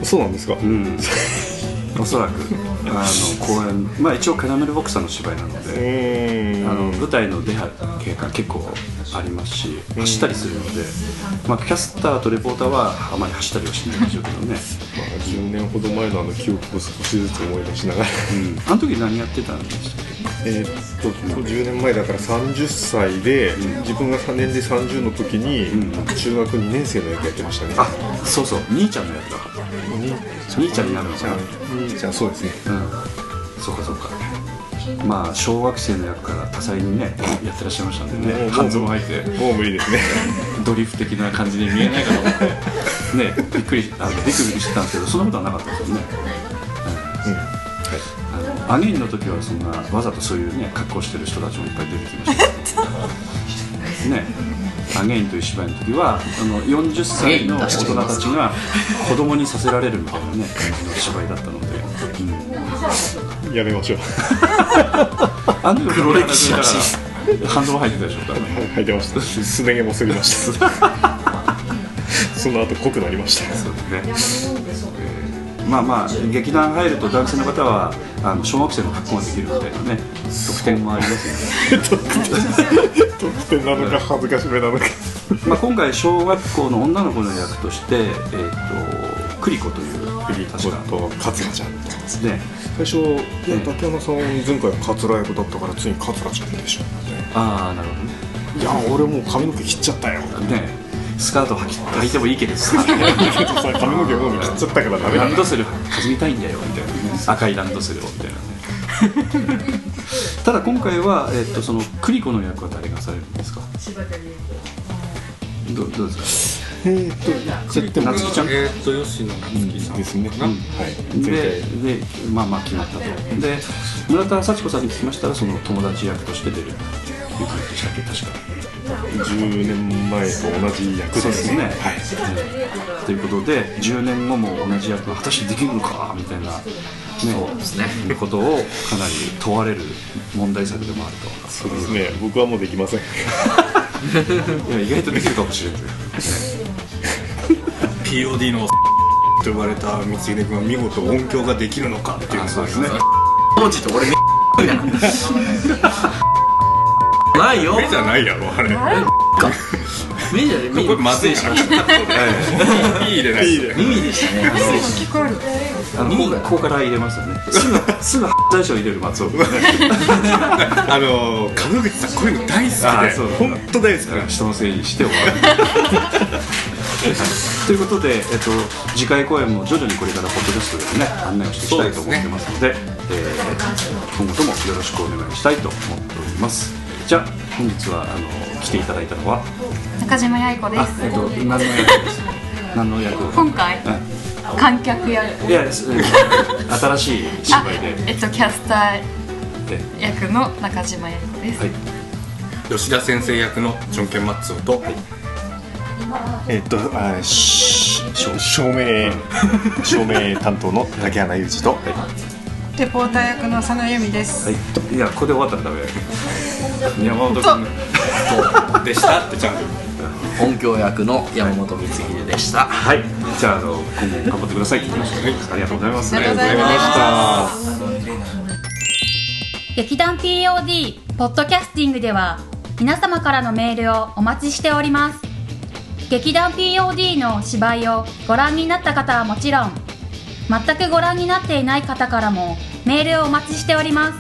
そうなんですか？うん おそらくあの公演まあ一応カラメルボクサーの芝居なのうであの舞台の出は経過結構ありますし走ったりするので、まあ、キャスターとレポーターはあまり走ったりはしないでしょうけどね、まあ、10年ほど前のあの記憶を少しずつ思い出しながら。うん、あの時何やってたんでしたっえーっと10年前だから30歳で、自分が3年で30の時に、中学2年生の役やってましたね。けあそうそう。兄ちゃんのやつだお兄兄ちゃんになるのかな。兄ちゃんそうですね。うん。そうかそうか。まあ小学生の役から多彩にねやってらっしゃいましたんでね。もう半ズボン履いて。もう無理ですね。ドリフ的な感じに見えないかと思って。ねびっくりあビクビクしてたんですけどそんなことはなかったですよね、アゲインの時はそんなわざとそういうね格好してる人たちもいっぱい出てきました ね。アゲインという芝居の時はあの40歳の大人たちが子供にさせられるみたいなね感じの芝居だったので、うん。やめましょう。あの時黒歴史らしい半ズボン履いてたでしょ多分。履いてました。すね毛も剃りました。その後濃くなりました。そうですね、えーまあまあ劇団入ると男性の方はあの小学生の格好ができるみたいなね特典もありますので得点なのか恥ずかしめなのか。まあ今回小学校の女の子の役として、えー、とクリコというクリコと桂ちゃんですね最初、いや竹山さん前回は桂役だったか。ら次に桂ちゃん。でしょああなるほどね。いや俺もう髪の毛切っちゃったよねスカート履き履いてもいいけどさ。髪の毛もう切っちゃったからダメだ。ランドセル始めたいんだよみたいな。ね赤いランドセルをみたいなねただ今回は、えっとそのクリコの役は誰がされるんですか？どどうですか？えーっとそれって夏希ちゃん？えーっと吉野夏樹さんですね、うん。はい。前で回。でまあまあ決まったと。で村田幸子さんに聞きましたらその友達役として出るという感じでしたっけ？確か10年前と同じ役ですね、はい。うんということで10年後も同じ役が果たしてできるのかみたいな、ね、そうですね。ことをかなり問われる問題作でもあると。そうですね。僕はもうできません。いや意外とできるかもしれない。ですよ、ね POD のと呼ばれた光秀君は見事音響ができるのかっていう。あそうですね。当時と俺ないよ。目じゃないやろあれ。目じゃねこれまずいからカットでい。い。入れない。耳でしたね。聞こえるあのこここから入れますよね。すぐすぐ大将入れる松尾。あの門口さんこういうの大好きで。あそう。本当大好き。なの人のせいにして終わる。ということで、えっと、次回公演も徐々にこれからポッドキャストでね案内をしていきたいと思ってますのでえー今後ともよろしくお願いしたいと思っておりますじゃあ本日はあの来ていただいたのは？中島八重子です。あえっと何の役です何の役？今回うん観客役いや、えー新しい芝居で。えっとキャスターで役の中島八重子です、はい。吉田先生役のジョンケン・マッツオとえーっとあし照明照明担当の竹穴裕二と、レポーター役の佐野由美です、はい、いやここで終わったらダメ山本君でした？ってちゃん。と音響役の山本光秀でした。はい。じゃああの今後も頑張ってください、ありがとうございます。ありがとうございま劇団 POD ポッドキャスティングでは皆様からのメールをお待ちしております。劇団 POD の芝居をご覧になった方はもちろん全くご覧になっていない方からもメールをお待ちしております。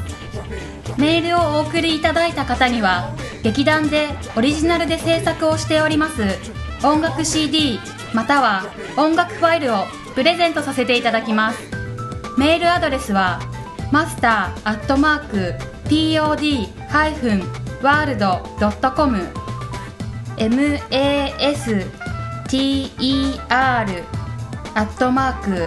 メールをお送りいただいた方には劇団でオリジナルで制作をしております音楽 CD または音楽ファイルをプレゼントさせていただきます。メールアドレスはマスターアットマーク pod-world.com master アットマーク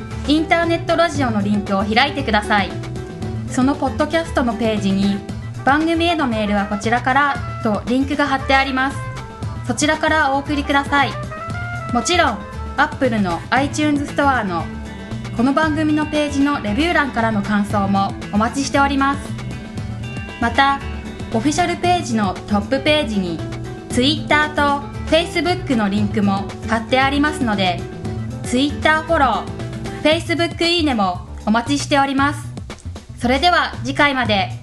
インターネットラジオのリンクを開いてください。そのポッドキャストのページに番組へのメールはこちらからとリンクが貼ってあります。そちらからお送りください。もちろん Apple の iTunes ストアのこの番組のページのレビュー欄からの感想もお待ちしております。またオフィシャルページのトップページに Twitter と Facebook のリンクも貼ってありますので Twitter フォロー Facebook いいねもお待ちしております。それでは次回まで。